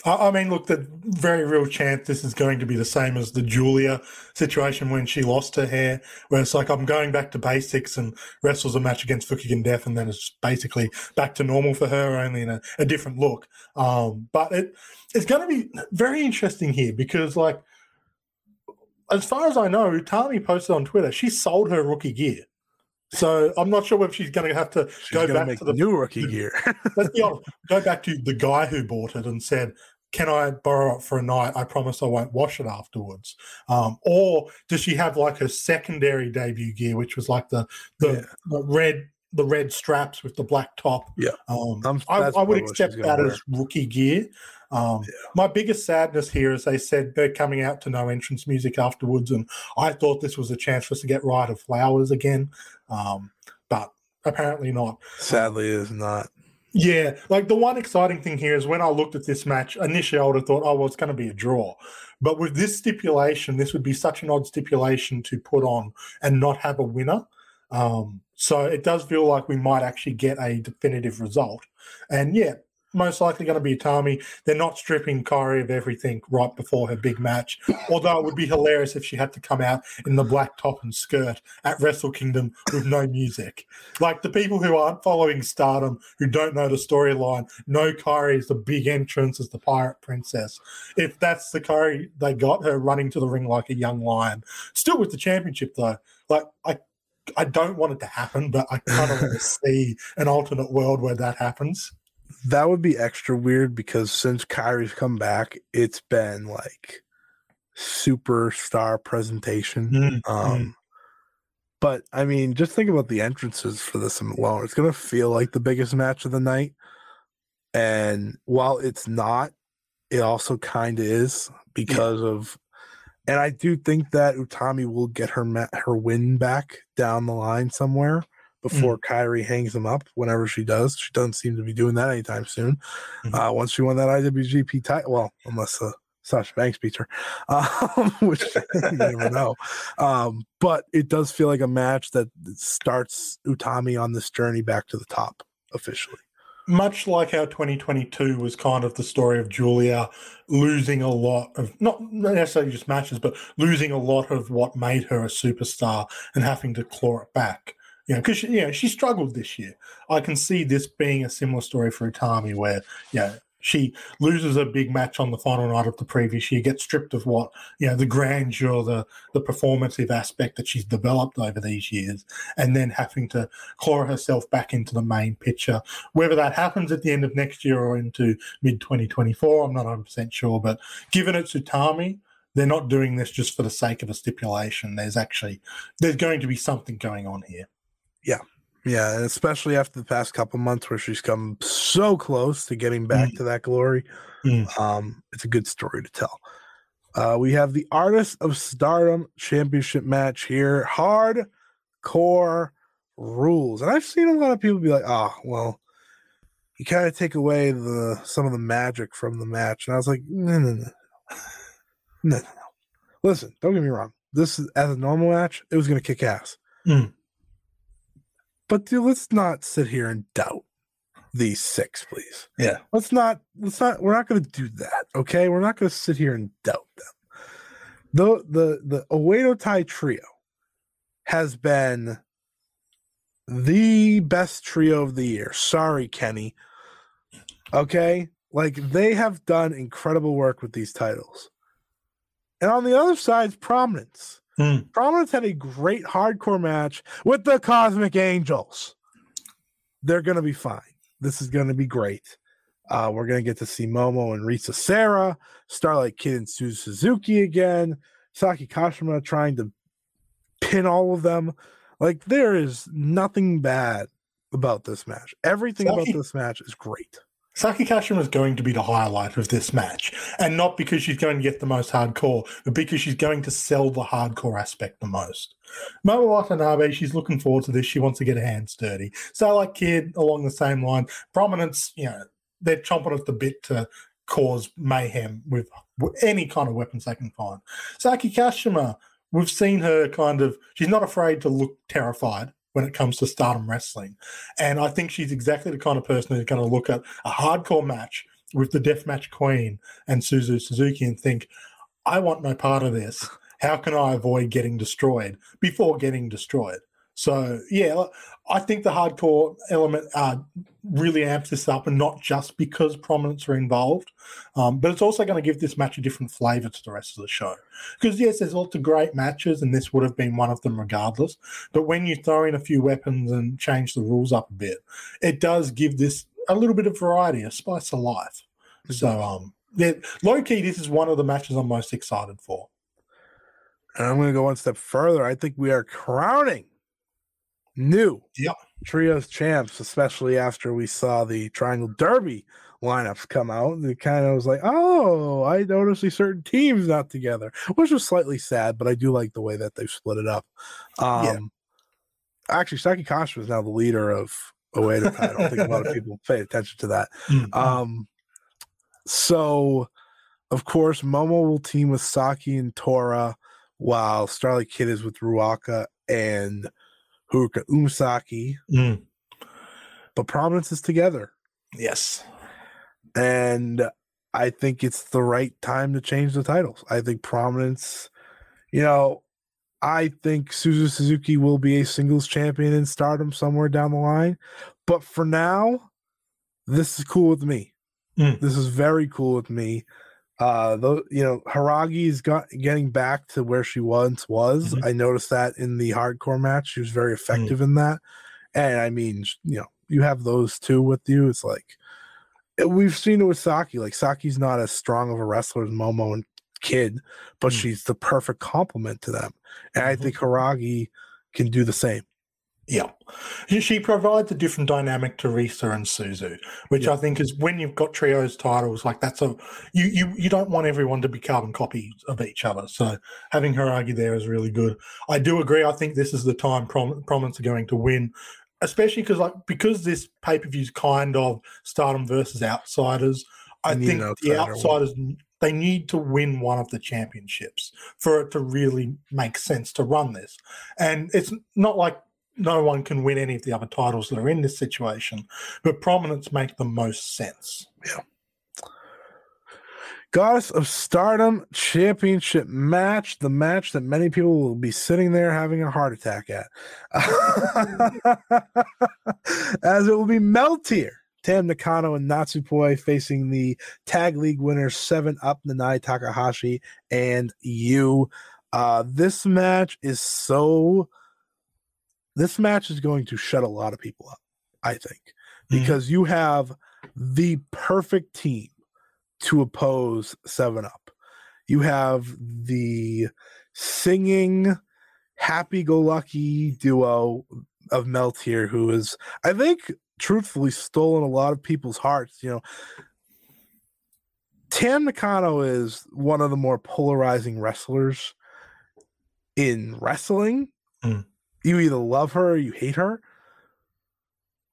I, I mean, look, the very real chance this is going to be the same as the Giulia situation when she lost her hair, where it's like I'm going back to basics and wrestles a match against Fukigen Death, and then it's basically back to normal for her, only in a, a different look. Um, but it it's going to be very interesting here because, like, as far as I know, Utami posted on Twitter she sold her rookie gear. So I'm not sure if she's going to have to She's go back to the new rookie gear. let's be honest, go back to the guy who bought it and said, "Can I borrow it for a night? I promise I won't wash it afterwards." Um, or does she have like her secondary debut gear, which was like the the, Yeah. the red the red straps with the black top? Yeah. um, I'm- I, would probably what she's accept that wear. as rookie gear. Um, My biggest sadness here is they said they're coming out to no entrance music afterwards, and I thought this was a chance for us to get Riot of Flowers again, um, but apparently not. Sadly, is not. Yeah, like the one exciting thing here is when I looked at this match, initially I would have thought, oh, well, it's going to be a draw. But with this stipulation, this would be such an odd stipulation to put on and not have a winner. Um, so it does feel like we might actually get a definitive result. And yeah, most likely going to be Utami. They're not stripping Kairi of everything right before her big match. Although it would be hilarious if she had to come out in the black top and skirt at Wrestle Kingdom with no music. Like the people who aren't following Stardom, who don't know the storyline, know Kairi is the big entrance as the Pirate Princess. If that's the Kairi they got, her running to the ring like a young lion, still with the championship though. Like I, I don't want it to happen, but I kind of want to see an alternate world where that happens. That would be extra weird because since Kairi's come back, it's been like superstar presentation. Um, but I mean, just think about the entrances for this alone. It's gonna feel like the biggest match of the night, and while it's not, it also kind of is because of. And I do think that Utami will get her ma- her win back down the line somewhere before Kairi hangs him up. Whenever she does, she doesn't seem to be doing that anytime soon. Mhm. Uh, once she won that IWGP title, well, unless uh, Sasha Banks beats her, um, which you never know. Um, but it does feel like a match that starts Utami on this journey back to the top officially. much like how 2022 was kind of the story of Giulia losing a lot of not necessarily just matches, but losing a lot of what made her a superstar and having to claw it back. You know, because you know she struggled this year. I can see this being a similar story for Utami, where yeah, she loses a big match on the final night of the previous year, gets stripped of what you know the grandeur, the the performative aspect that she's developed over these years, and then having to claw herself back into the main picture. Whether that happens at the end of next year or into mid 2024, I'm not 100% sure. But given it's Utami, they're not doing this just for the sake of a stipulation. There's actually there's going to be something going on here. Yeah, Yeah, and especially after the past couple months where she's come so close to getting back to that glory, Mm. um, it's a good story to tell. Uh, we have the Artist of Stardom Championship match here. Hardcore rules, and I've seen a lot of people be like, "Oh, well, you kind of take away the some of the magic from the match," and I was like, "No, no, no, no, no, no, no. Listen, don't get me wrong. This is as a normal match, it was going to kick ass." Mm. But dude, let's not sit here and doubt these six, please. Yeah. Let's not. Let's not. We're not going to do that. Okay. We're not going to sit here and doubt them. The the the Oedo Tai trio has been the best trio of the year. Sorry, Kenny. Okay, like they have done incredible work with these titles. And on the other side's Prominence. Prominence had a great hardcore match with the Cosmic Angels. They're going to be fine. This is going to be great. Uh, we're going to get to see Momo and Risa Sera, Starlight Kid and Suzu Suzuki again, Saki Kashima trying to pin all of them. Like, there is nothing bad about this match. Everything about this match is great. Saki Kashima is going to be the highlight of this match, and not because she's going to get the most hardcore, but because she's going to sell the hardcore aspect the most. Momo Watanabe, she's looking forward to this. She wants to get her hands dirty. Starlight Kid, along the same line. Prominence, you know, they're chomping at the bit to cause mayhem with any kind of weapons they can find. Saki Kashima, we've seen her kind of, she's not afraid to look terrified when it comes to stardom wrestling. And I think she's exactly the kind of person who's going to look at a hardcore match with the Deathmatch Queen and Suzu Suzuki and think, I want no part of this. How can I avoid getting destroyed before getting destroyed? So yeah, I think the hardcore element uh, really amps this up, and not just because prominence are involved, um, but it's also going to give this match a different flavour to the rest of the show. Because yes, there's lots of great matches, and this would have been one of them regardless. But when you throw in a few weapons and change the rules up a bit, it does give this a little bit of variety, a spice of life. So um, yeah, low key, this is one of the matches I'm most excited for. And I'm going to go one step further. I think we are crowning new yeah. trios champs, especially after we saw the Triangle Derby lineups come out. It kind of was like, oh, I noticed these certain teams not together, which was slightly sad, but I do like the way that they've split it up. Um, yeah. Actually, Saki Kosh is now the leader of Oedo. I don't think a lot of people pay attention to that. Mm-hmm. Um, so, of course, Momo will team with Saki and Tora, while Starlight Kid is with Ruaka and Haruka Umesaki. Mm. But Prominence is together. Yes. And I think it's the right time to change the titles. I think Prominence, you know, I think Suzu Suzuki will be a singles champion in stardom somewhere down the line. But for now, this is cool with me. Mm. This is very cool with me. Uh, though you know, Hiiragi is got getting back to where she once was. Mm-hmm. I noticed that in the hardcore match, she was very mm. effective mm. in that. And I mean, you know, you have those two with you. It's like eh, we've seen it with Saki. Like Saki's not as strong of a wrestler as Momo and Kid, but mm. she's the perfect complement to them. And mm-hmm. I think Hiiragi can do the same. Yeah. She provides a different dynamic to Risa and Suzu, which yeah. I think is when you've got trios titles, like that's a you, you you don't want everyone to be carbon copies of each other. So having her argue there is really good. I do agree. I think this is the time Prom- Prominence are going to win, especially because like because this pay per view is kind of Stardom versus Outsiders. I think the Outsiders they need to win one of the championships for it to really make sense to run this. And it's not like no one can win any of the other titles that are in this situation, but prominence make the most sense. Yeah. Goddess of Stardom Championship match, the match that many people will be sitting there having a heart attack at. As it will be Meltear, Tam Nakano, and Natsupoi facing the tag league winners 7 Up Nanae Takahashi and you. Uh, this match is so this match is going to shut a lot of people up, I think, mm-hmm. because mm-hmm. you have the perfect team to oppose 7 Up. You have the singing, happy go lucky duo of Meltear, who is, I think, truthfully stolen a lot of people's hearts. You know, Tam Nakano is one of the more polarizing wrestlers in wrestling. Mm you either love her or you hate her.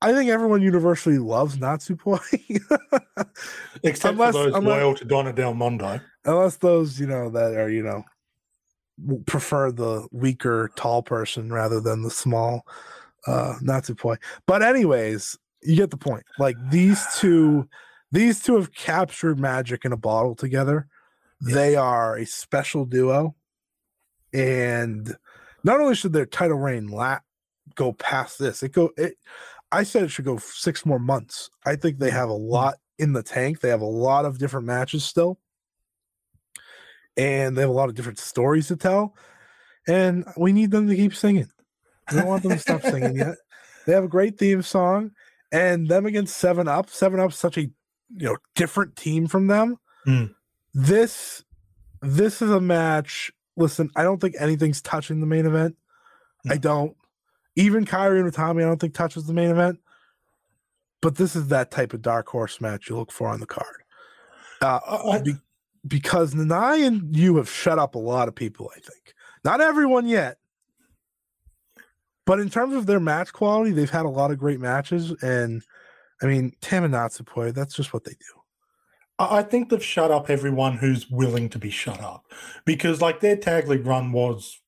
I think everyone universally loves Natsupoi. Except unless, for those unless, loyal to Donna Del Mondo. Unless those, you know, that are, you know, prefer the weaker, tall person rather than the small uh Natsupoi. But anyways, you get the point. Like these two, these two have captured magic in a bottle together. Yeah. They are a special duo. And not only should their title reign la- go past this, it go it. I said it should go six more months. I think they have a mm-hmm. lot in the tank. They have a lot of different matches still, and they have a lot of different stories to tell. And we need them to keep singing. We don't want them to stop singing yet. They have a great theme song, and them against Seven Up. Seven Up such a you know different team from them. Mm. This this is a match listen, I don't think anything's touching the main event. No. I don't. Even Kairi and Utami, I don't think touches the main event. But this is that type of dark horse match Yuu look for on the card. Uh, uh, be, because Nanae and you have shut up a lot of people, I think. Not everyone yet. But in terms of their match quality, they've had a lot of great matches. And I mean, Tam and Natsupoi, that's just what they do. I think they've shut up everyone who's willing to be shut up because, like, their tag league run was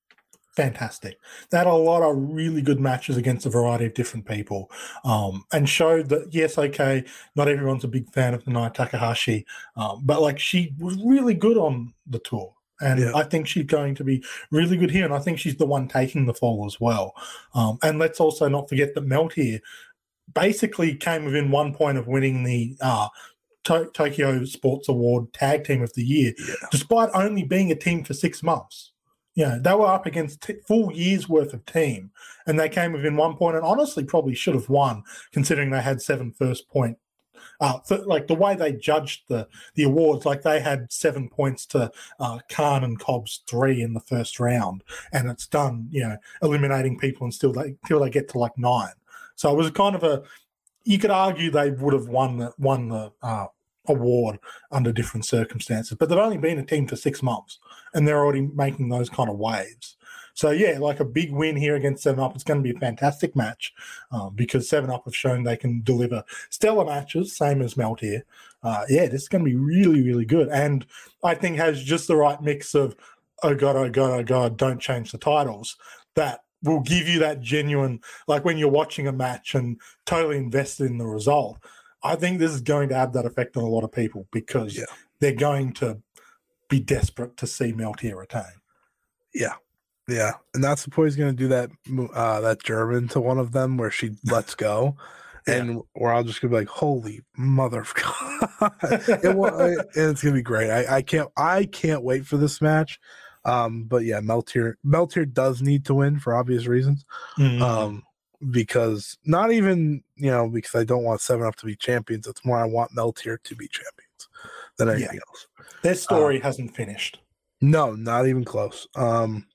fantastic. They had a lot of really good matches against a variety of different people um, and showed that, yes, okay, not everyone's a big fan of Nanae Takahashi, um, but like she was really good on the tour. And Yeah. I think she's going to be really good here. And I think she's the one taking the fall as well. Um, and let's also not forget that Meltear basically came within one point of winning the uh, to- Tokyo Sports Award Tag Team of the Year, Yeah. despite only being a team for six months. You know, they were up against t- full years worth of team, and they came within one point, and honestly, probably should have won, considering they had seven first point. Uh, th- like the way they judged the the awards, like they had seven points to uh, Khan and Cobb's three in the first round, and it's done, you know, eliminating people until they until they get to like nine. So it was kind of a, you could argue they would have won the won the uh, award under different circumstances, but they've only been a team for six months, and they're already making those kind of waves. So yeah, like a big win here against Seven Up. It's going to be a fantastic match um, because Seven Up have shown they can deliver stellar matches, same as Meltear. Uh, yeah, this is going to be really, really good, and I think has just the right mix of oh god, oh god, oh god, don't change the titles. That will give you that genuine, like when you're watching a match and totally invested in the result. I think this is going to have that effect on a lot of people because Yeah. they're going to be desperate to see Meltear retain. Yeah, Yeah, and that's the point. He's going to do that uh, that German to one of them where she lets go, Yeah. and where I'll just gonna be like, "Holy mother of God!" it, wa- I- and it's gonna be great. I, I can't I can't wait for this match. Um, but yeah, Meltear Meltear does need to win for obvious reasons. Mm. Um, because not even you know because I don't want Seven Up to be champions. It's more I want Meltear to be champions than anything else. Their story hasn't finished. No, not even close. Um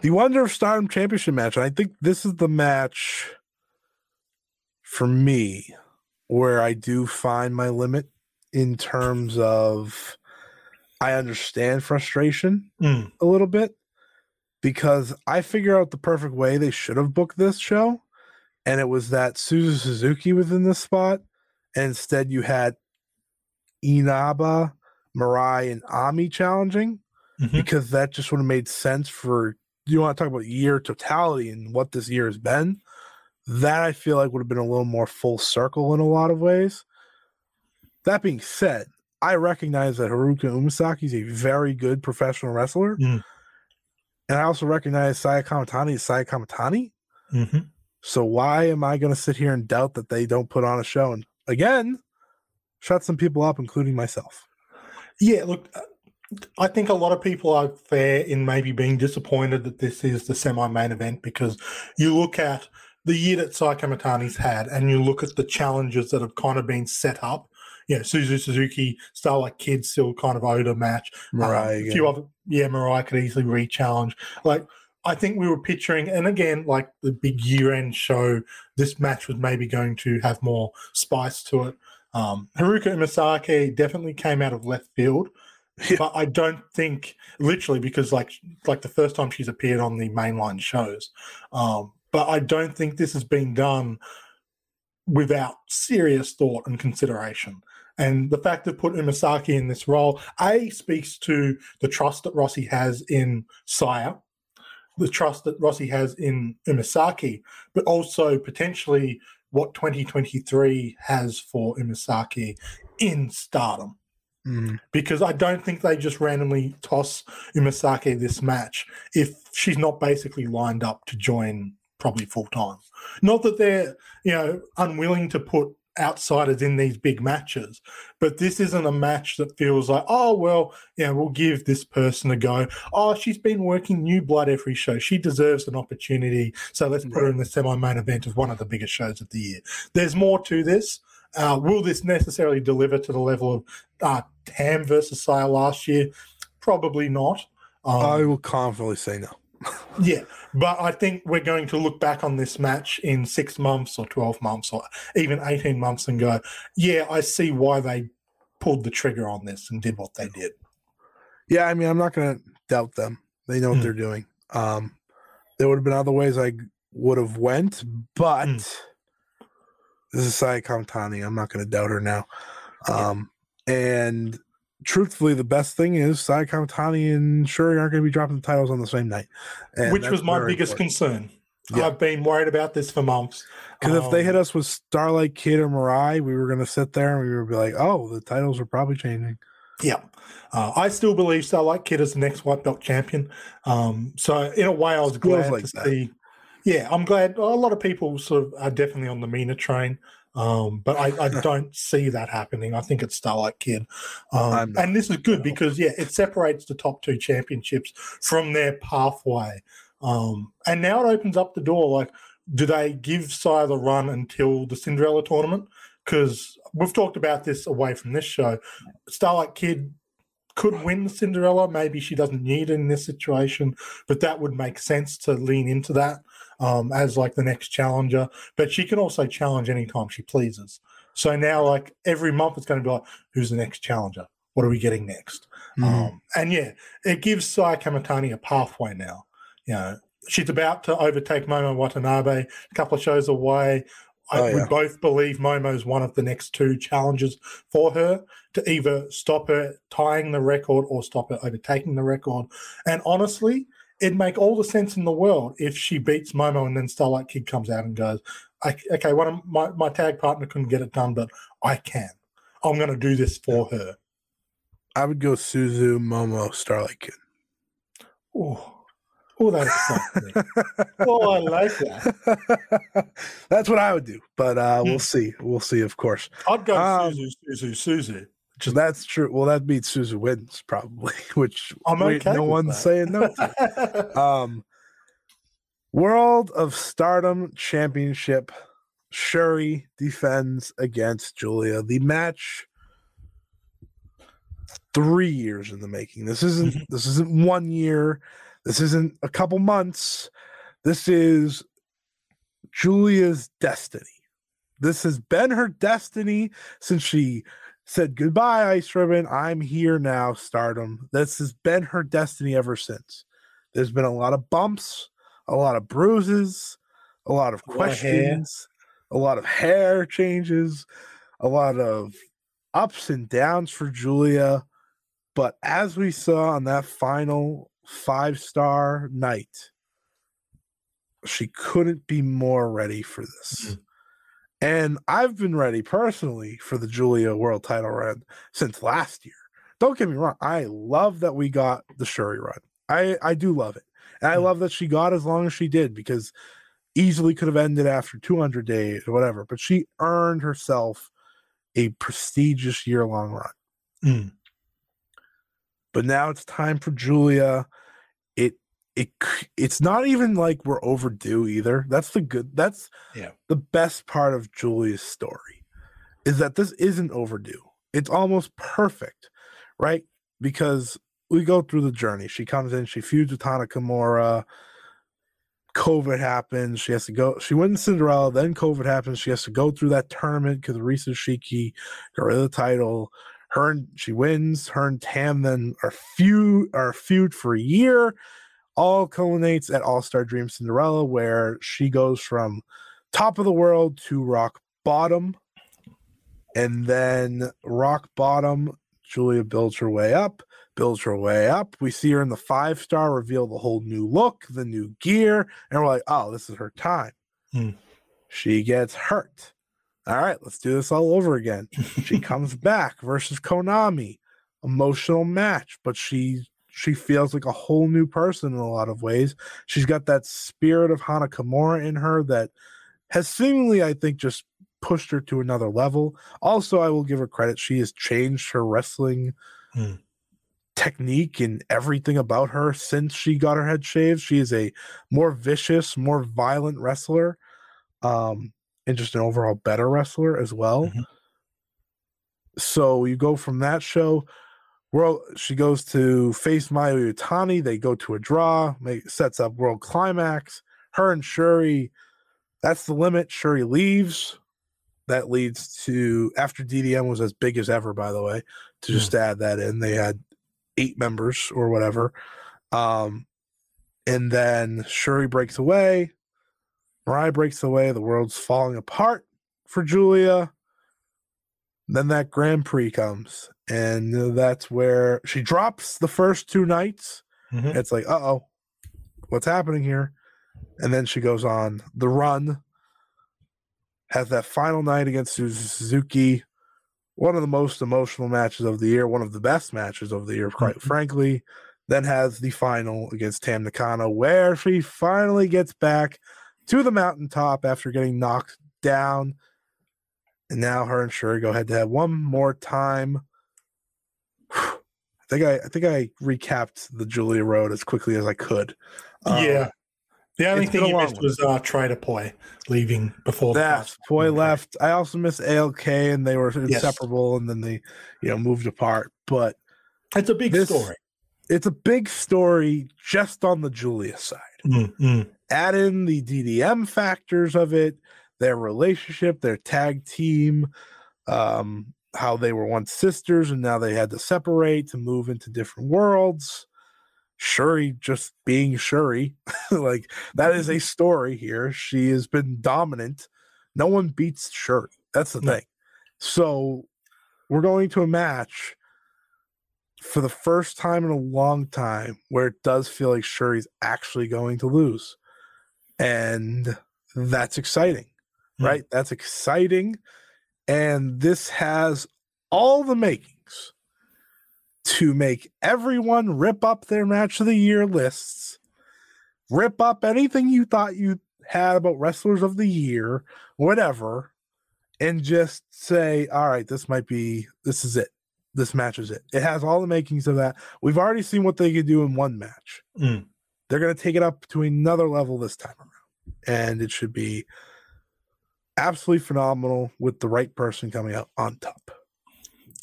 the Wonder of Stardom Championship match. I think this is the match for me where I do find my limit in terms of I understand frustration Mm. a little bit because I figure out the perfect way they should have booked this show, and it was that Suzu Suzuki was in this spot, and instead you had Inaba, Mirai, and Ami challenging Mhm. because that just would have made sense for you want to talk about year totality and what this year has been. That I feel like would have been a little more full circle in a lot of ways. That being said, I recognize that Haruka Umesaki is a very good professional wrestler. Mm. And I also recognize Saya Kamitani is Saya Kamitani. Mhm. So why am I going to sit here and doubt that they don't put on a show and again shut some people up, including myself? Yeah, look, uh, I think a lot of people are fair in maybe being disappointed that this is the semi-main event because you look at the year that Saya Kamitani's had and you look at the challenges that have kind of been set up. You know, Suzu Suzuki, Starlight Kid still kind of owed a match. Um, a few other, yeah, Mirai could easily re-challenge. Like, I think we were picturing, and again, like the big year-end show, this match was maybe going to have more spice to it. Um, Haruka Umesaki definitely came out of left field, Yeah. but I don't think literally because like like the first time she's appeared on the mainline shows, um, but I don't think this has been done without serious thought and consideration. And the fact that put Umesaki in this role, A, speaks to the trust that Rossy has in Saya, the trust that Rossy has in Umesaki, but also potentially what 2023 has for Umesaki in stardom. Mm, Because I don't think they just randomly toss Umesaki this match if she's not basically lined up to join probably full time. Not that they're, you know, unwilling to put outsiders in these big matches, but this isn't a match that feels like, oh well, yeah, we'll give this person a go. Oh, she's been working new blood every show. She deserves an opportunity. So let's put her in the semi-main event of one of the biggest shows of the year. There's more to this. Uh, will this necessarily deliver to the level of uh, Tam versus Saya last year? Probably not. Um, I will confidently say no. Yeah, but I think we're going to look back on this match in six months or 12 months or even 18 months and go, yeah, I see why they pulled the trigger on this and did what they did. Yeah, I mean, I'm not going to doubt them. They know what Mm. they're doing. Um, there would have been other ways I would have went, but Mm. this is Saya Kamitani. I'm not going to doubt her now. Yeah. Um, and truthfully, the best thing is Saya Kamitani and Shuri aren't going to be dropping the titles on the same night, And Which was my biggest important. concern. Yeah. I've been worried about this for months. Because if they Um, hit us with Starlight Kid or Mirai, we were going to sit there and we would be like, "Oh, the titles are probably changing." Yeah. Uh, I still believe Starlight Kid is the next white belt champion. Um, so in a way, I was glad like to that. see. Yeah, I'm glad. A lot of people sort of are definitely on the Mina train, um, but I, I don't see that happening. I think it's Starlight Kid, um, and this is good because yeah, it separates the top two championships from their pathway, um, and now it opens up the door. Like, do they give Saya the run until the Cinderella tournament? Because we've talked about this away from this show. Starlight Kid could win Cinderella. Maybe she doesn't need it in this situation, but that would make sense to lean into that um, as like the next challenger. But she can also challenge anytime she pleases. So now, like every month, it's going to be like, who's the next challenger? What are we getting next? Mhm. Um, and yeah, it gives Saya Kamitani a pathway now. You know, she's about to overtake Momo Watanabe, a couple of shows away. I, Oh, We yeah. both believe Momo's one of the next two challenges for her to either stop her tying the record or stop her overtaking the record. And honestly, it'd make all the sense in the world if she beats Momo and then Starlight Kid comes out and goes, "I- okay, one of my, my tag partner couldn't get it done, but I can. I'm going to do this for her. I would go Suzu, Momo, Starlight Kid. Oh, oh, that's me. oh, I like that. That's what I would do, but uh, Hmm. we'll see. We'll see, of course. I'd go Um, Suzu, Suzu, Suzu. That's true. Well, that means Suzu wins probably, which I'm wait, okay no one's that. saying no. to. um, World of Stardom Championship. Shuri defends against Giulia. The match three years in the making. This isn't Mhm. this isn't one year. This isn't a couple months. This is Giulia's destiny. This has been her destiny since she said goodbye, Ice Ribbon. I'm here now, Stardom. This has been her destiny ever since. There's been a lot of bumps, a lot of bruises, a lot of A lot of hair. questions, a lot of hair changes, a lot of ups and downs for Giulia. But as we saw on that final five star night, she couldn't be more ready for this. Mhm. And I've been ready personally for the Giulia world title run since last year. Don't get me wrong. I love that we got the Shuri run. I, I do love it. And I Mhm. love that she got as long as she did because easily could have ended after 200 days or whatever. But she earned herself a prestigious year long run. Mm. But now it's time for Giulia. It it it's not even like we're overdue either. That's the good. That's Yeah. the best part of Giulia's story is that this isn't overdue. It's almost perfect, right? Because we go through the journey. She comes in, she feuds with Hana Kimura. COVID happens. She has to go. She wins Cinderella. Then COVID happens. She has to go through that tournament because Arisa Hoshiki got rid of the title. Her and she wins. Her and Tam then are feud are feud for a year. All culminates at All Star Dream Cinderella, where she goes from top of the world to rock bottom, and then rock bottom. Giulia builds her way up, builds her way up. We see her in the five star reveal the whole new look, the new gear, and we're like, oh, this is her time. Hmm. She gets hurt. All right, let's do this all over again. She comes back versus Konami. Emotional match, but she she feels like a whole new person in a lot of ways. She's got that spirit of Hana Kimura in her that has seemingly, I think, just pushed her to another level. Also, I will give her credit. She has changed her wrestling Hmm. technique and everything about her since she got her head shaved. She is a more vicious, more violent wrestler. Um, and just an overall better wrestler as well. Mhm. So you go from that show. World, she goes to face Mayu Iwatani. They go to a draw. Make, sets up world climax. Her and Shuri. That's the limit. Shuri leaves. That leads to after DDM was as big as ever. By the way, to just add that in, they had eight members or whatever. Um, and then Shuri breaks away. Mirai breaks away. The world's falling apart for Giulia. Then that Grand Prix comes, and that's where she drops the first two nights. Mhm. It's like, uh oh, what's happening here? And then she goes on the run, has that final night against Suzuki, one of the most emotional matches of the year, one of the best matches of the year, quite mm-hmm. frankly. Then has the final against Tam Nakano, where she finally gets back to the mountaintop after getting knocked down. And now her and Shuri go head to head one more time. I think I, I think I recapped the Giulia Road as quickly as I could. Um, yeah. The only thing you missed was uh, Trader Poi leaving before that. Poi left. I also missed ALK, and they were inseparable, yes. and then they, you know, moved apart. But it's a big this, story. It's a big story just on the Giulia side. Mm-hmm. Add in the DDM factors of it, their relationship, their tag team, um, how they were once sisters and now they had to separate to move into different worlds. Shuri just being Shuri. like that is a mm-hmm. story here. She has been dominant. No one beats Shuri. That's the thing. So we're going to a match for the first time in a long time where it does feel like Shuri's actually going to lose. And that's exciting, mm-hmm. right? That's exciting. And this has all the makings to make everyone rip up their match of the year lists, rip up anything you thought you had about wrestlers of the year, whatever, and just say, all right, this might be, this is it. This match is it. It has all the makings of that. We've already seen what they could do in one match. Mm. They're going to take it up to another level this time around. And it should be absolutely phenomenal with the right person coming out on top.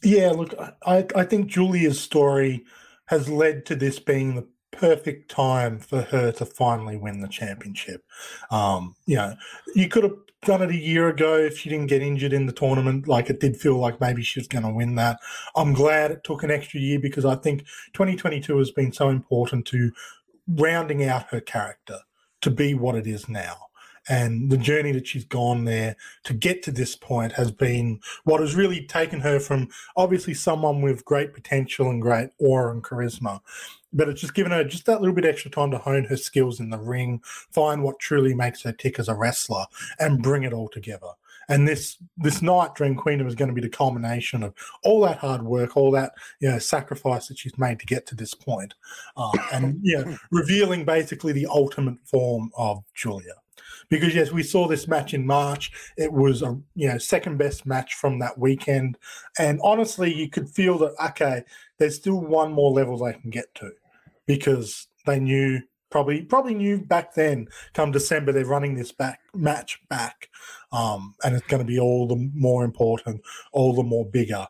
Yeah, look, I, I think Giulia's story has led to this being the perfect time for her to finally win the championship. Um, you know, you could have done it a year ago if she didn't get injured in the tournament. Like it did feel like maybe she was going to win that. I'm glad it took an extra year because I think 2022 has been so important to rounding out her character to be what it is now and the journey that she's gone there to get to this point has been what has really taken her from obviously someone with great potential and great aura and charisma but it's just given her just that little bit extra time to hone her skills in the ring find what truly makes her tick as a wrestler and bring it all together. And this this night Dream Queendom is going to be the culmination of all that hard work, all that you know sacrifice that she's made to get to this point, um, and you know, revealing basically the ultimate form of Giulia because yes, we saw this match in March. It was a you know second best match from that weekend, and honestly, you could feel that okay, there's still one more level they can get to, because they knew probably probably knew back then. Come December, they're running this back match back, um, and it's going to be all the more important, all the more bigger.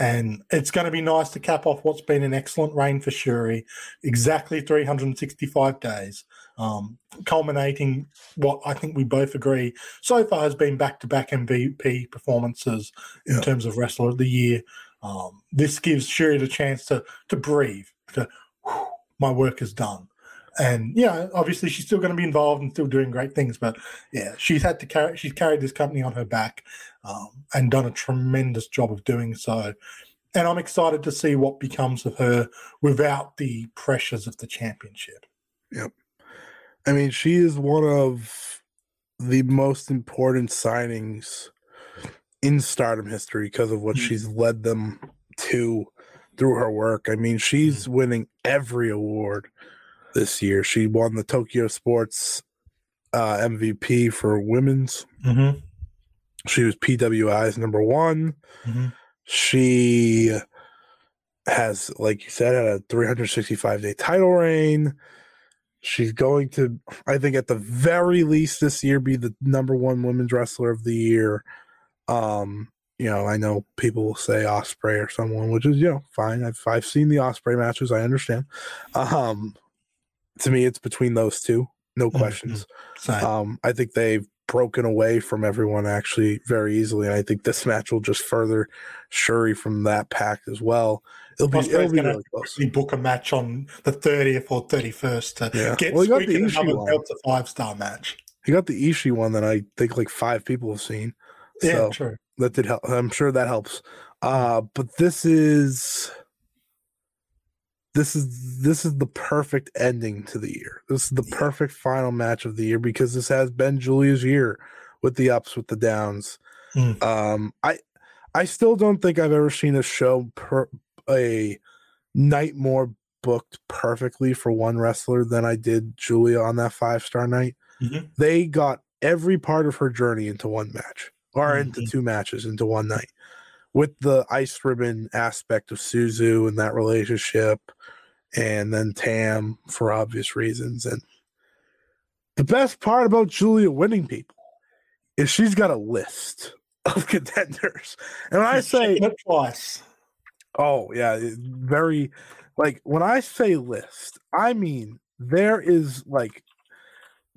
And it's going to be nice to cap off what's been an excellent reign for Shuri, exactly 365 days um, culminating what I think we both agree so far has been back to back MVP performances in terms of Wrestler of the Year. Um, this gives Shuri the chance to to breathe, to whew, my work is done. And yeah, obviously she's still going to be involved and still doing great things, but yeah, she's had to carry she's carried this company on her back um, and done a tremendous job of doing so. And I'm excited to see what becomes of her without the pressures of the championship. Yep. I mean, she is one of the most important signings in stardom history because of what mm-hmm. she's led them to through her work. I mean, she's mm-hmm. winning every award this year. She won the Tokyo Sports uh, MVP for women's. Mm-hmm. She was PWI's number one. Mm-hmm. She has, like you said, had a 365 day title reign. She's going to, I think, at the very least this year, be the number one women's wrestler of the year. Um, you know, I know people will say Ospreay or someone, which is you know fine. I've I've seen the Ospreay matches. I understand. Um, to me, it's between those two, no mm-hmm. questions. Mm-hmm. Um, I think they've broken away from everyone actually very easily. And I think this match will just further Shuri from that pack as well. It'll be, it'll be really close. book a match on the 30th or 31st to yeah. get well, got the Ishii one. a five star match. He got the Ishii one that I think like five people have seen. Yeah, so true. That did help. I'm sure that helps. Uh, but this is this is this is the perfect ending to the year. This is the yeah. perfect final match of the year because this has been Giulia's year with the ups with the downs. Mm. Um, I I still don't think I've ever seen a show per a night more booked perfectly for one wrestler than I did Giulia on that five star night. Mhm. They got every part of her journey into one match or into Mhm. two matches into one night with the ice ribbon aspect of Suzu and that relationship, and then Tam for obvious reasons. And the best part about Giulia winning people is she's got a list of contenders. And when I say twice. Oh yeah, very like when I say list, I mean there is like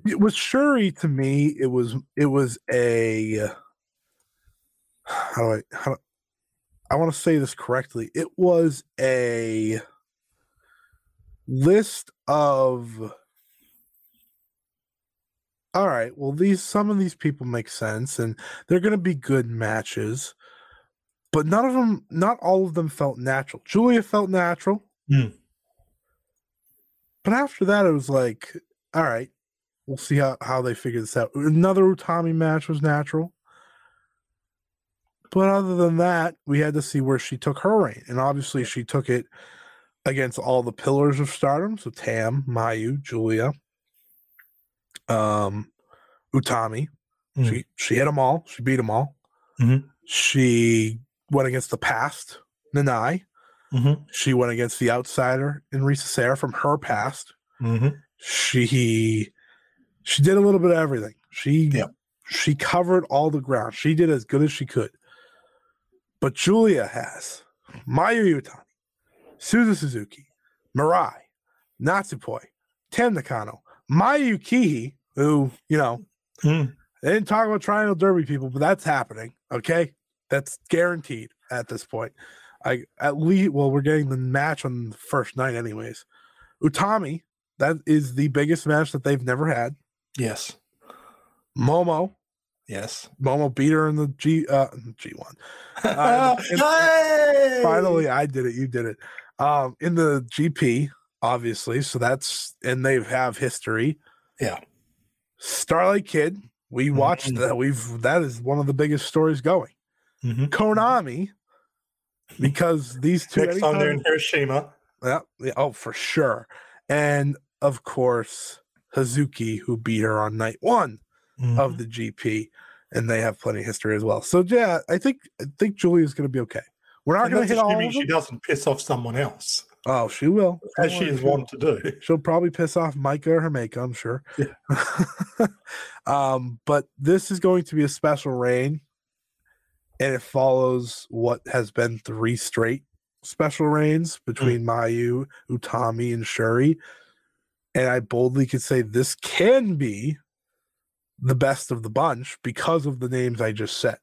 it was Shuri to me. It was it was a how do I how do, I want to say this correctly. It was a list of all right. Well, these some of these people make sense, and they're going to be good matches but none of them, not all of them felt natural. Giulia felt natural. Mm. But after that, it was like, all right, we'll see how, how they figure this out. Another Utami match was natural. But other than that, we had to see where she took her reign. And obviously, she took it against all the pillars of stardom. So Tam, Mayu, Giulia, um, Utami. Mm. She, she hit them all. She beat them all. Mhm. She went against the past, Nanae. Mm-hmm. She went against the outsider in Risa Sera from her past. Mm-hmm. She she did a little bit of everything. She Yep. she covered all the ground. She did as good as she could. But Giulia has Mayu Iwatani, Suzu Suzuki, Mirai, Natsupoi, Tam Nakano, Mayu Kihi, who, you know, Mm. they didn't talk about Triangle Derby people, but that's happening. Okay. That's guaranteed at this point. I at least well, we're getting the match on the first night, anyways. Utami, that is the biggest match that they've never had. Yes. Momo, Yes. Momo beat her in the G uh G one. Uh, Hey! Finally, I did it. You did it. Um, in the GP, obviously. So that's and they have history. Yeah. Starlight Kid. We watched Mhm. that. We've that is one of the biggest stories going. Mhm. Konami, because these two Next time they're in Hiroshima. yeah, yeah, oh for sure, and of course Hazuki, who beat her on night one Mhm. of the GP, and they have plenty of history as well. So yeah, I think I think Giulia's going to be okay. We're not going to hit all of she doesn't piss off someone else, Oh, she will, as she is wont to do. She'll probably piss off Maika or her makeup, I'm sure. Yeah. um, but this is going to be a special reign, and it follows what has been three straight special reigns between Mayu, Utami, and Shuri. And I boldly could say this can be the best of the bunch because of the names I just said.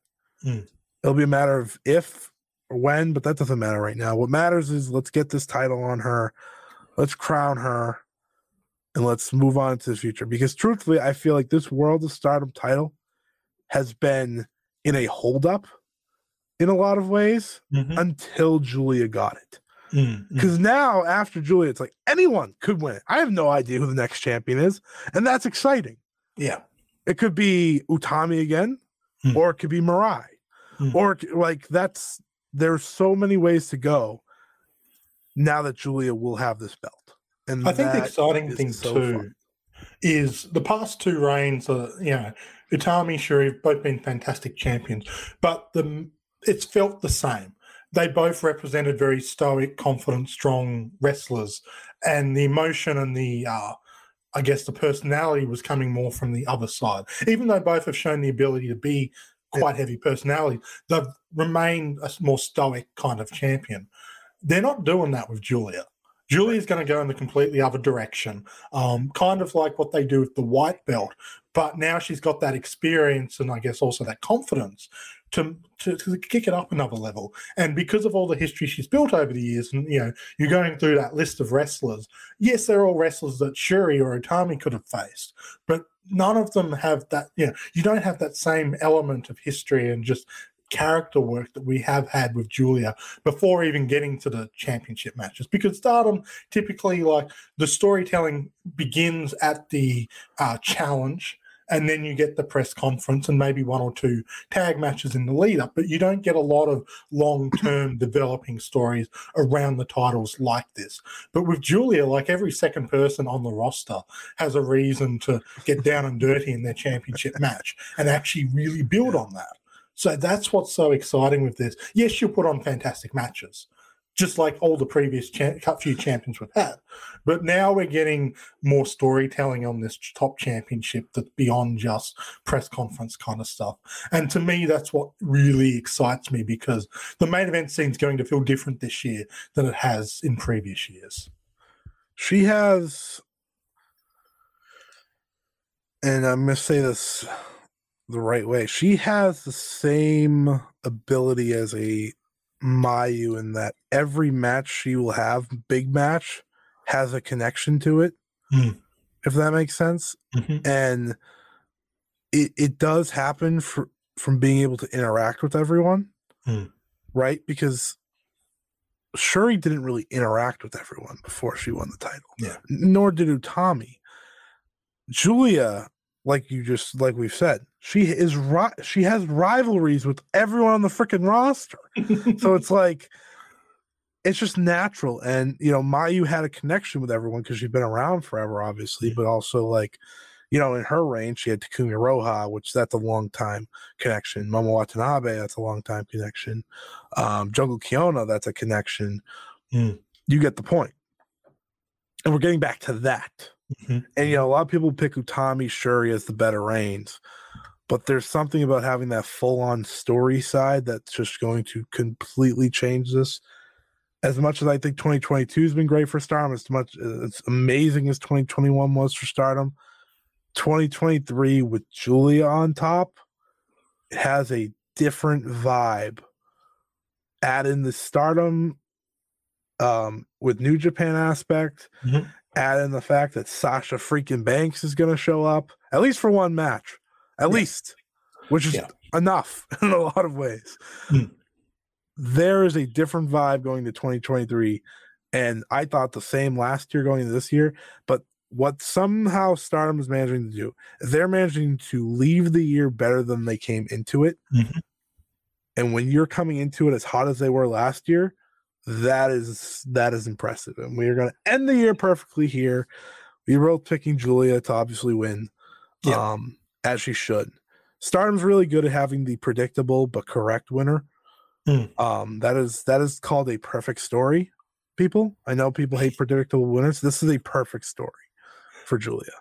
Mm. It'll be a matter of if or when, but that doesn't matter right now. What matters is let's get this title on her, let's crown her, and let's move on to the future. Because truthfully, I feel like this World of Stardom title has been in a holdup in a lot of ways Mhm. until Giulia got it. Because now, after Giulia, it's like anyone could win it. I have no idea who the next champion is, and that's exciting. Yeah. It could be Utami again, Hmm. or it could be Mirai, Hmm. or like that's there's so many ways to go. Now that Giulia will have this belt, and I think the exciting thing so too fun. is the past two reigns are you know Utami Shuri have both been fantastic champions, but the it's felt the same. They both represented very stoic, confident, strong wrestlers, and the emotion and the uh, I guess the personality was coming more from the other side. Even though both have shown the ability to be quite heavy personalities, they've remained a more stoic kind of champion. They're not doing that with Giulia. Giulia's going to go in the completely other direction, um, kind of like what they do with the white belt. But now she's got that experience and I guess also that confidence to, to, to kick it up another level. And because of all the history she's built over the years, and you know, you're going through that list of wrestlers. Yes, they're all wrestlers that Shuri or Utami could have faced, but none of them have that. You know, you don't have that same element of history and just character work that we have had with Giulia before even getting to the championship matches. Because Stardom typically, like the storytelling begins at the uh, challenge and then you get the press conference and maybe one or two tag matches in the lead up, but you don't get a lot of long term developing stories around the titles like this. But with Giulia, like every second person on the roster has a reason to get down and dirty in their championship match and actually really build on that. So that's what's so exciting with this. Yes, she'll put on fantastic matches, just like all the previous cha- few champions we've had. But now we're getting more storytelling on this top championship that's beyond just press conference kind of stuff. And to me, that's what really excites me because the main event scene is going to feel different this year than it has in previous years. She has, and I'm going to say this the right way. She has the same ability as a Mayu in that every match she will have, big match, has a connection to it. Mm. If that makes sense. Mm-hmm. And it it does happen for from being able to interact with everyone. Mm. Right? Because Shuri didn't really interact with everyone before she won the title. Yeah. Nor did Utami. Giulia like you just like we've said, she is ri- she has rivalries with everyone on the freaking roster. so it's like it's just natural. And you know, Mayu had a connection with everyone because she's been around forever, obviously, but also like, you know, in her reign, she had Takumi Iroha, which that's a long time connection. Momo Watanabe, that's a long time connection. Um, Jungle Kyona, that's a connection. Mm. You get the point. And we're getting back to that. Mm-hmm. And you know, a lot of people pick Utami Shuri as the better reigns, but there's something about having that full-on story side that's just going to completely change this. As much as I think 2022 has been great for Stardom, as much as amazing as 2021 was for Stardom, 2023 with Giulia on top, it has a different vibe. Add in the Stardom um, with New Japan aspect, Mhm. Add in the fact that Sasha freaking Banks is going to show up at least for one match, at Yeah. least, which is Yeah. enough in a lot of ways. Mm. There is a different vibe going to 2023, and I thought the same last year going into this year. But what somehow Stardom is managing to do, they're managing to leave the year better than they came into it. Mhm. And when you're coming into it as hot as they were last year, that is that is impressive. And we are going to end the year perfectly here. We were both picking Giulia to obviously win, Yeah. um, as she should. Stardom's really good at having the predictable but correct winner. Mm. Um, that is that is called a perfect story. People, I know people hate predictable winners. This is a perfect story for Giulia.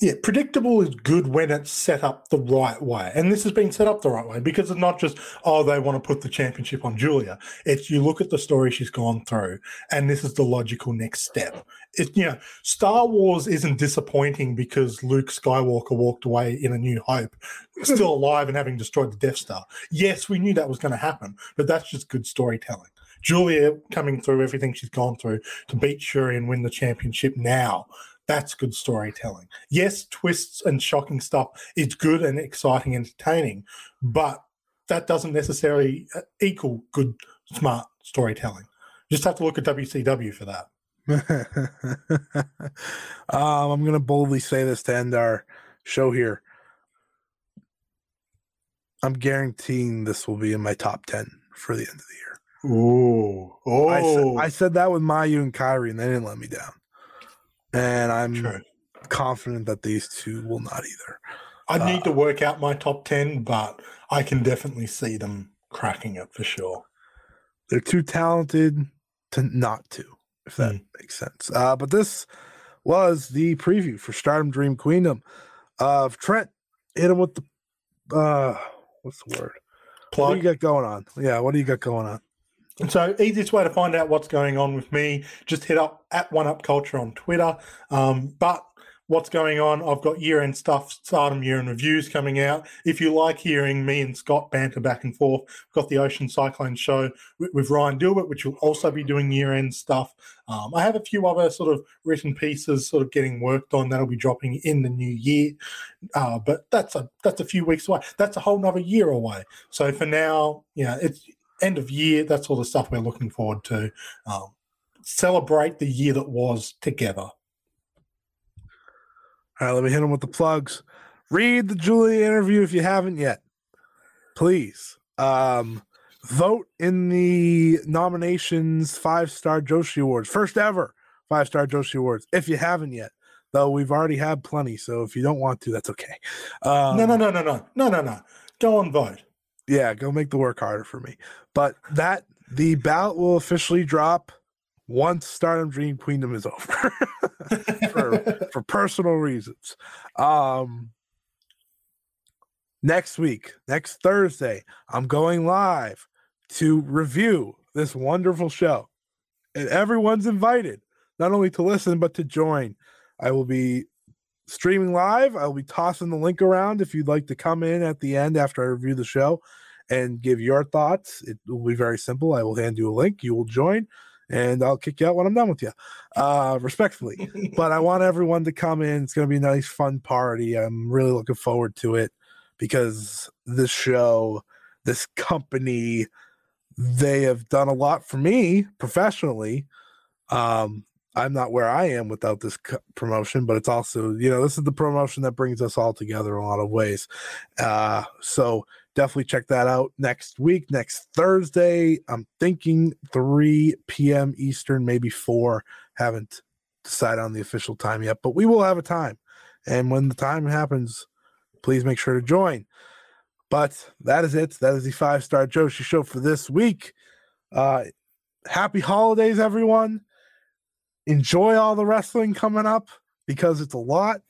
Yeah, predictable is good when it's set up the right way. And this has been set up the right way because it's not just, oh, they want to put the championship on Giulia. It's you look at the story she's gone through, and this is the logical next step. It, you know, Star Wars isn't disappointing because Luke Skywalker walked away in A New Hope, still alive and having destroyed the Death Star. Yes, we knew that was going to happen, but that's just good storytelling. Giulia coming through everything she's gone through to beat Shuri and win the championship now that's good storytelling. Yes, twists and shocking stuff is good and exciting, entertaining, but that doesn't necessarily uh, equal good, smart storytelling. You just have to look at WCW for that. um, I'm going to boldly say this to end our show here. I'm guaranteeing this will be in my top 10 for the end of the year. Ooh, oh, I, said, I said that with Mayu and Kairi, and they didn't let me down. And I'm true. confident that these two will not either. I need uh, to work out my top 10, but I can definitely see them cracking it for sure. They're too talented to not to, if that Mm. makes sense. Uh, but this was the preview for Stardom Dream Queendom of Trent. Hit him with the uh, what's the word? What do you got going on? Yeah, what do you got going on? So easiest way to find out what's going on with me, just hit up at One Up Culture on Twitter. Um, but what's going on? I've got year end stuff, Stardom year end reviews coming out. If you like hearing me and Scott banter back and forth, I've got the Ocean Cyclone show with, with Ryan Dilbert, which will also be doing year end stuff. Um, I have a few other sort of written pieces sort of getting worked on that'll be dropping in the new year. Uh, but that's a that's a few weeks away. That's a whole nother year away. So for now, yeah, it's end of year. That's all the stuff we're looking forward to. Um, celebrate the year that was together. All right, let me hit them with the plugs. read the Giulia interview if you haven't yet. Please. Um, vote in the nominations five star Joshi Awards, first ever five star Joshi Awards, if you haven't yet. Though we've already had plenty, so if you don't want to, that's okay. Um, no, no, no, no, no, no, no, no. Go and vote. Yeah, go make the work harder for me. But that the ballot will officially drop once Stardom Dream Queendom is over for, for personal reasons. Um, next week, next Thursday, I'm going live to review this wonderful show. And everyone's invited, not only to listen, but to join. I will be streaming live. I will be tossing the link around if you'd like to come in at the end after I review the show and give your thoughts. It will be very simple. I will hand you a link. You will join and I'll kick you out when I'm done with you, uh, respectfully. but I want everyone to come in. It's going to be a nice, fun party. I'm really looking forward to it because this show, this company, they have done a lot for me professionally. Um, I'm not where I am without this promotion, but it's also, you know, this is the promotion that brings us all together in a lot of ways. Uh, so definitely check that out next week, next Thursday. I'm thinking 3 p.m. Eastern, maybe 4. Haven't decided on the official time yet, but we will have a time. And when the time happens, please make sure to join. But that is it. That is the five star Joshi show for this week. Uh, happy holidays, everyone. Enjoy all the wrestling coming up because it's a lot.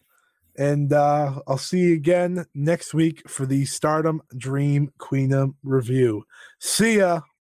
And uh, I'll see you again next week for the Stardom Dream Queendom review. See ya.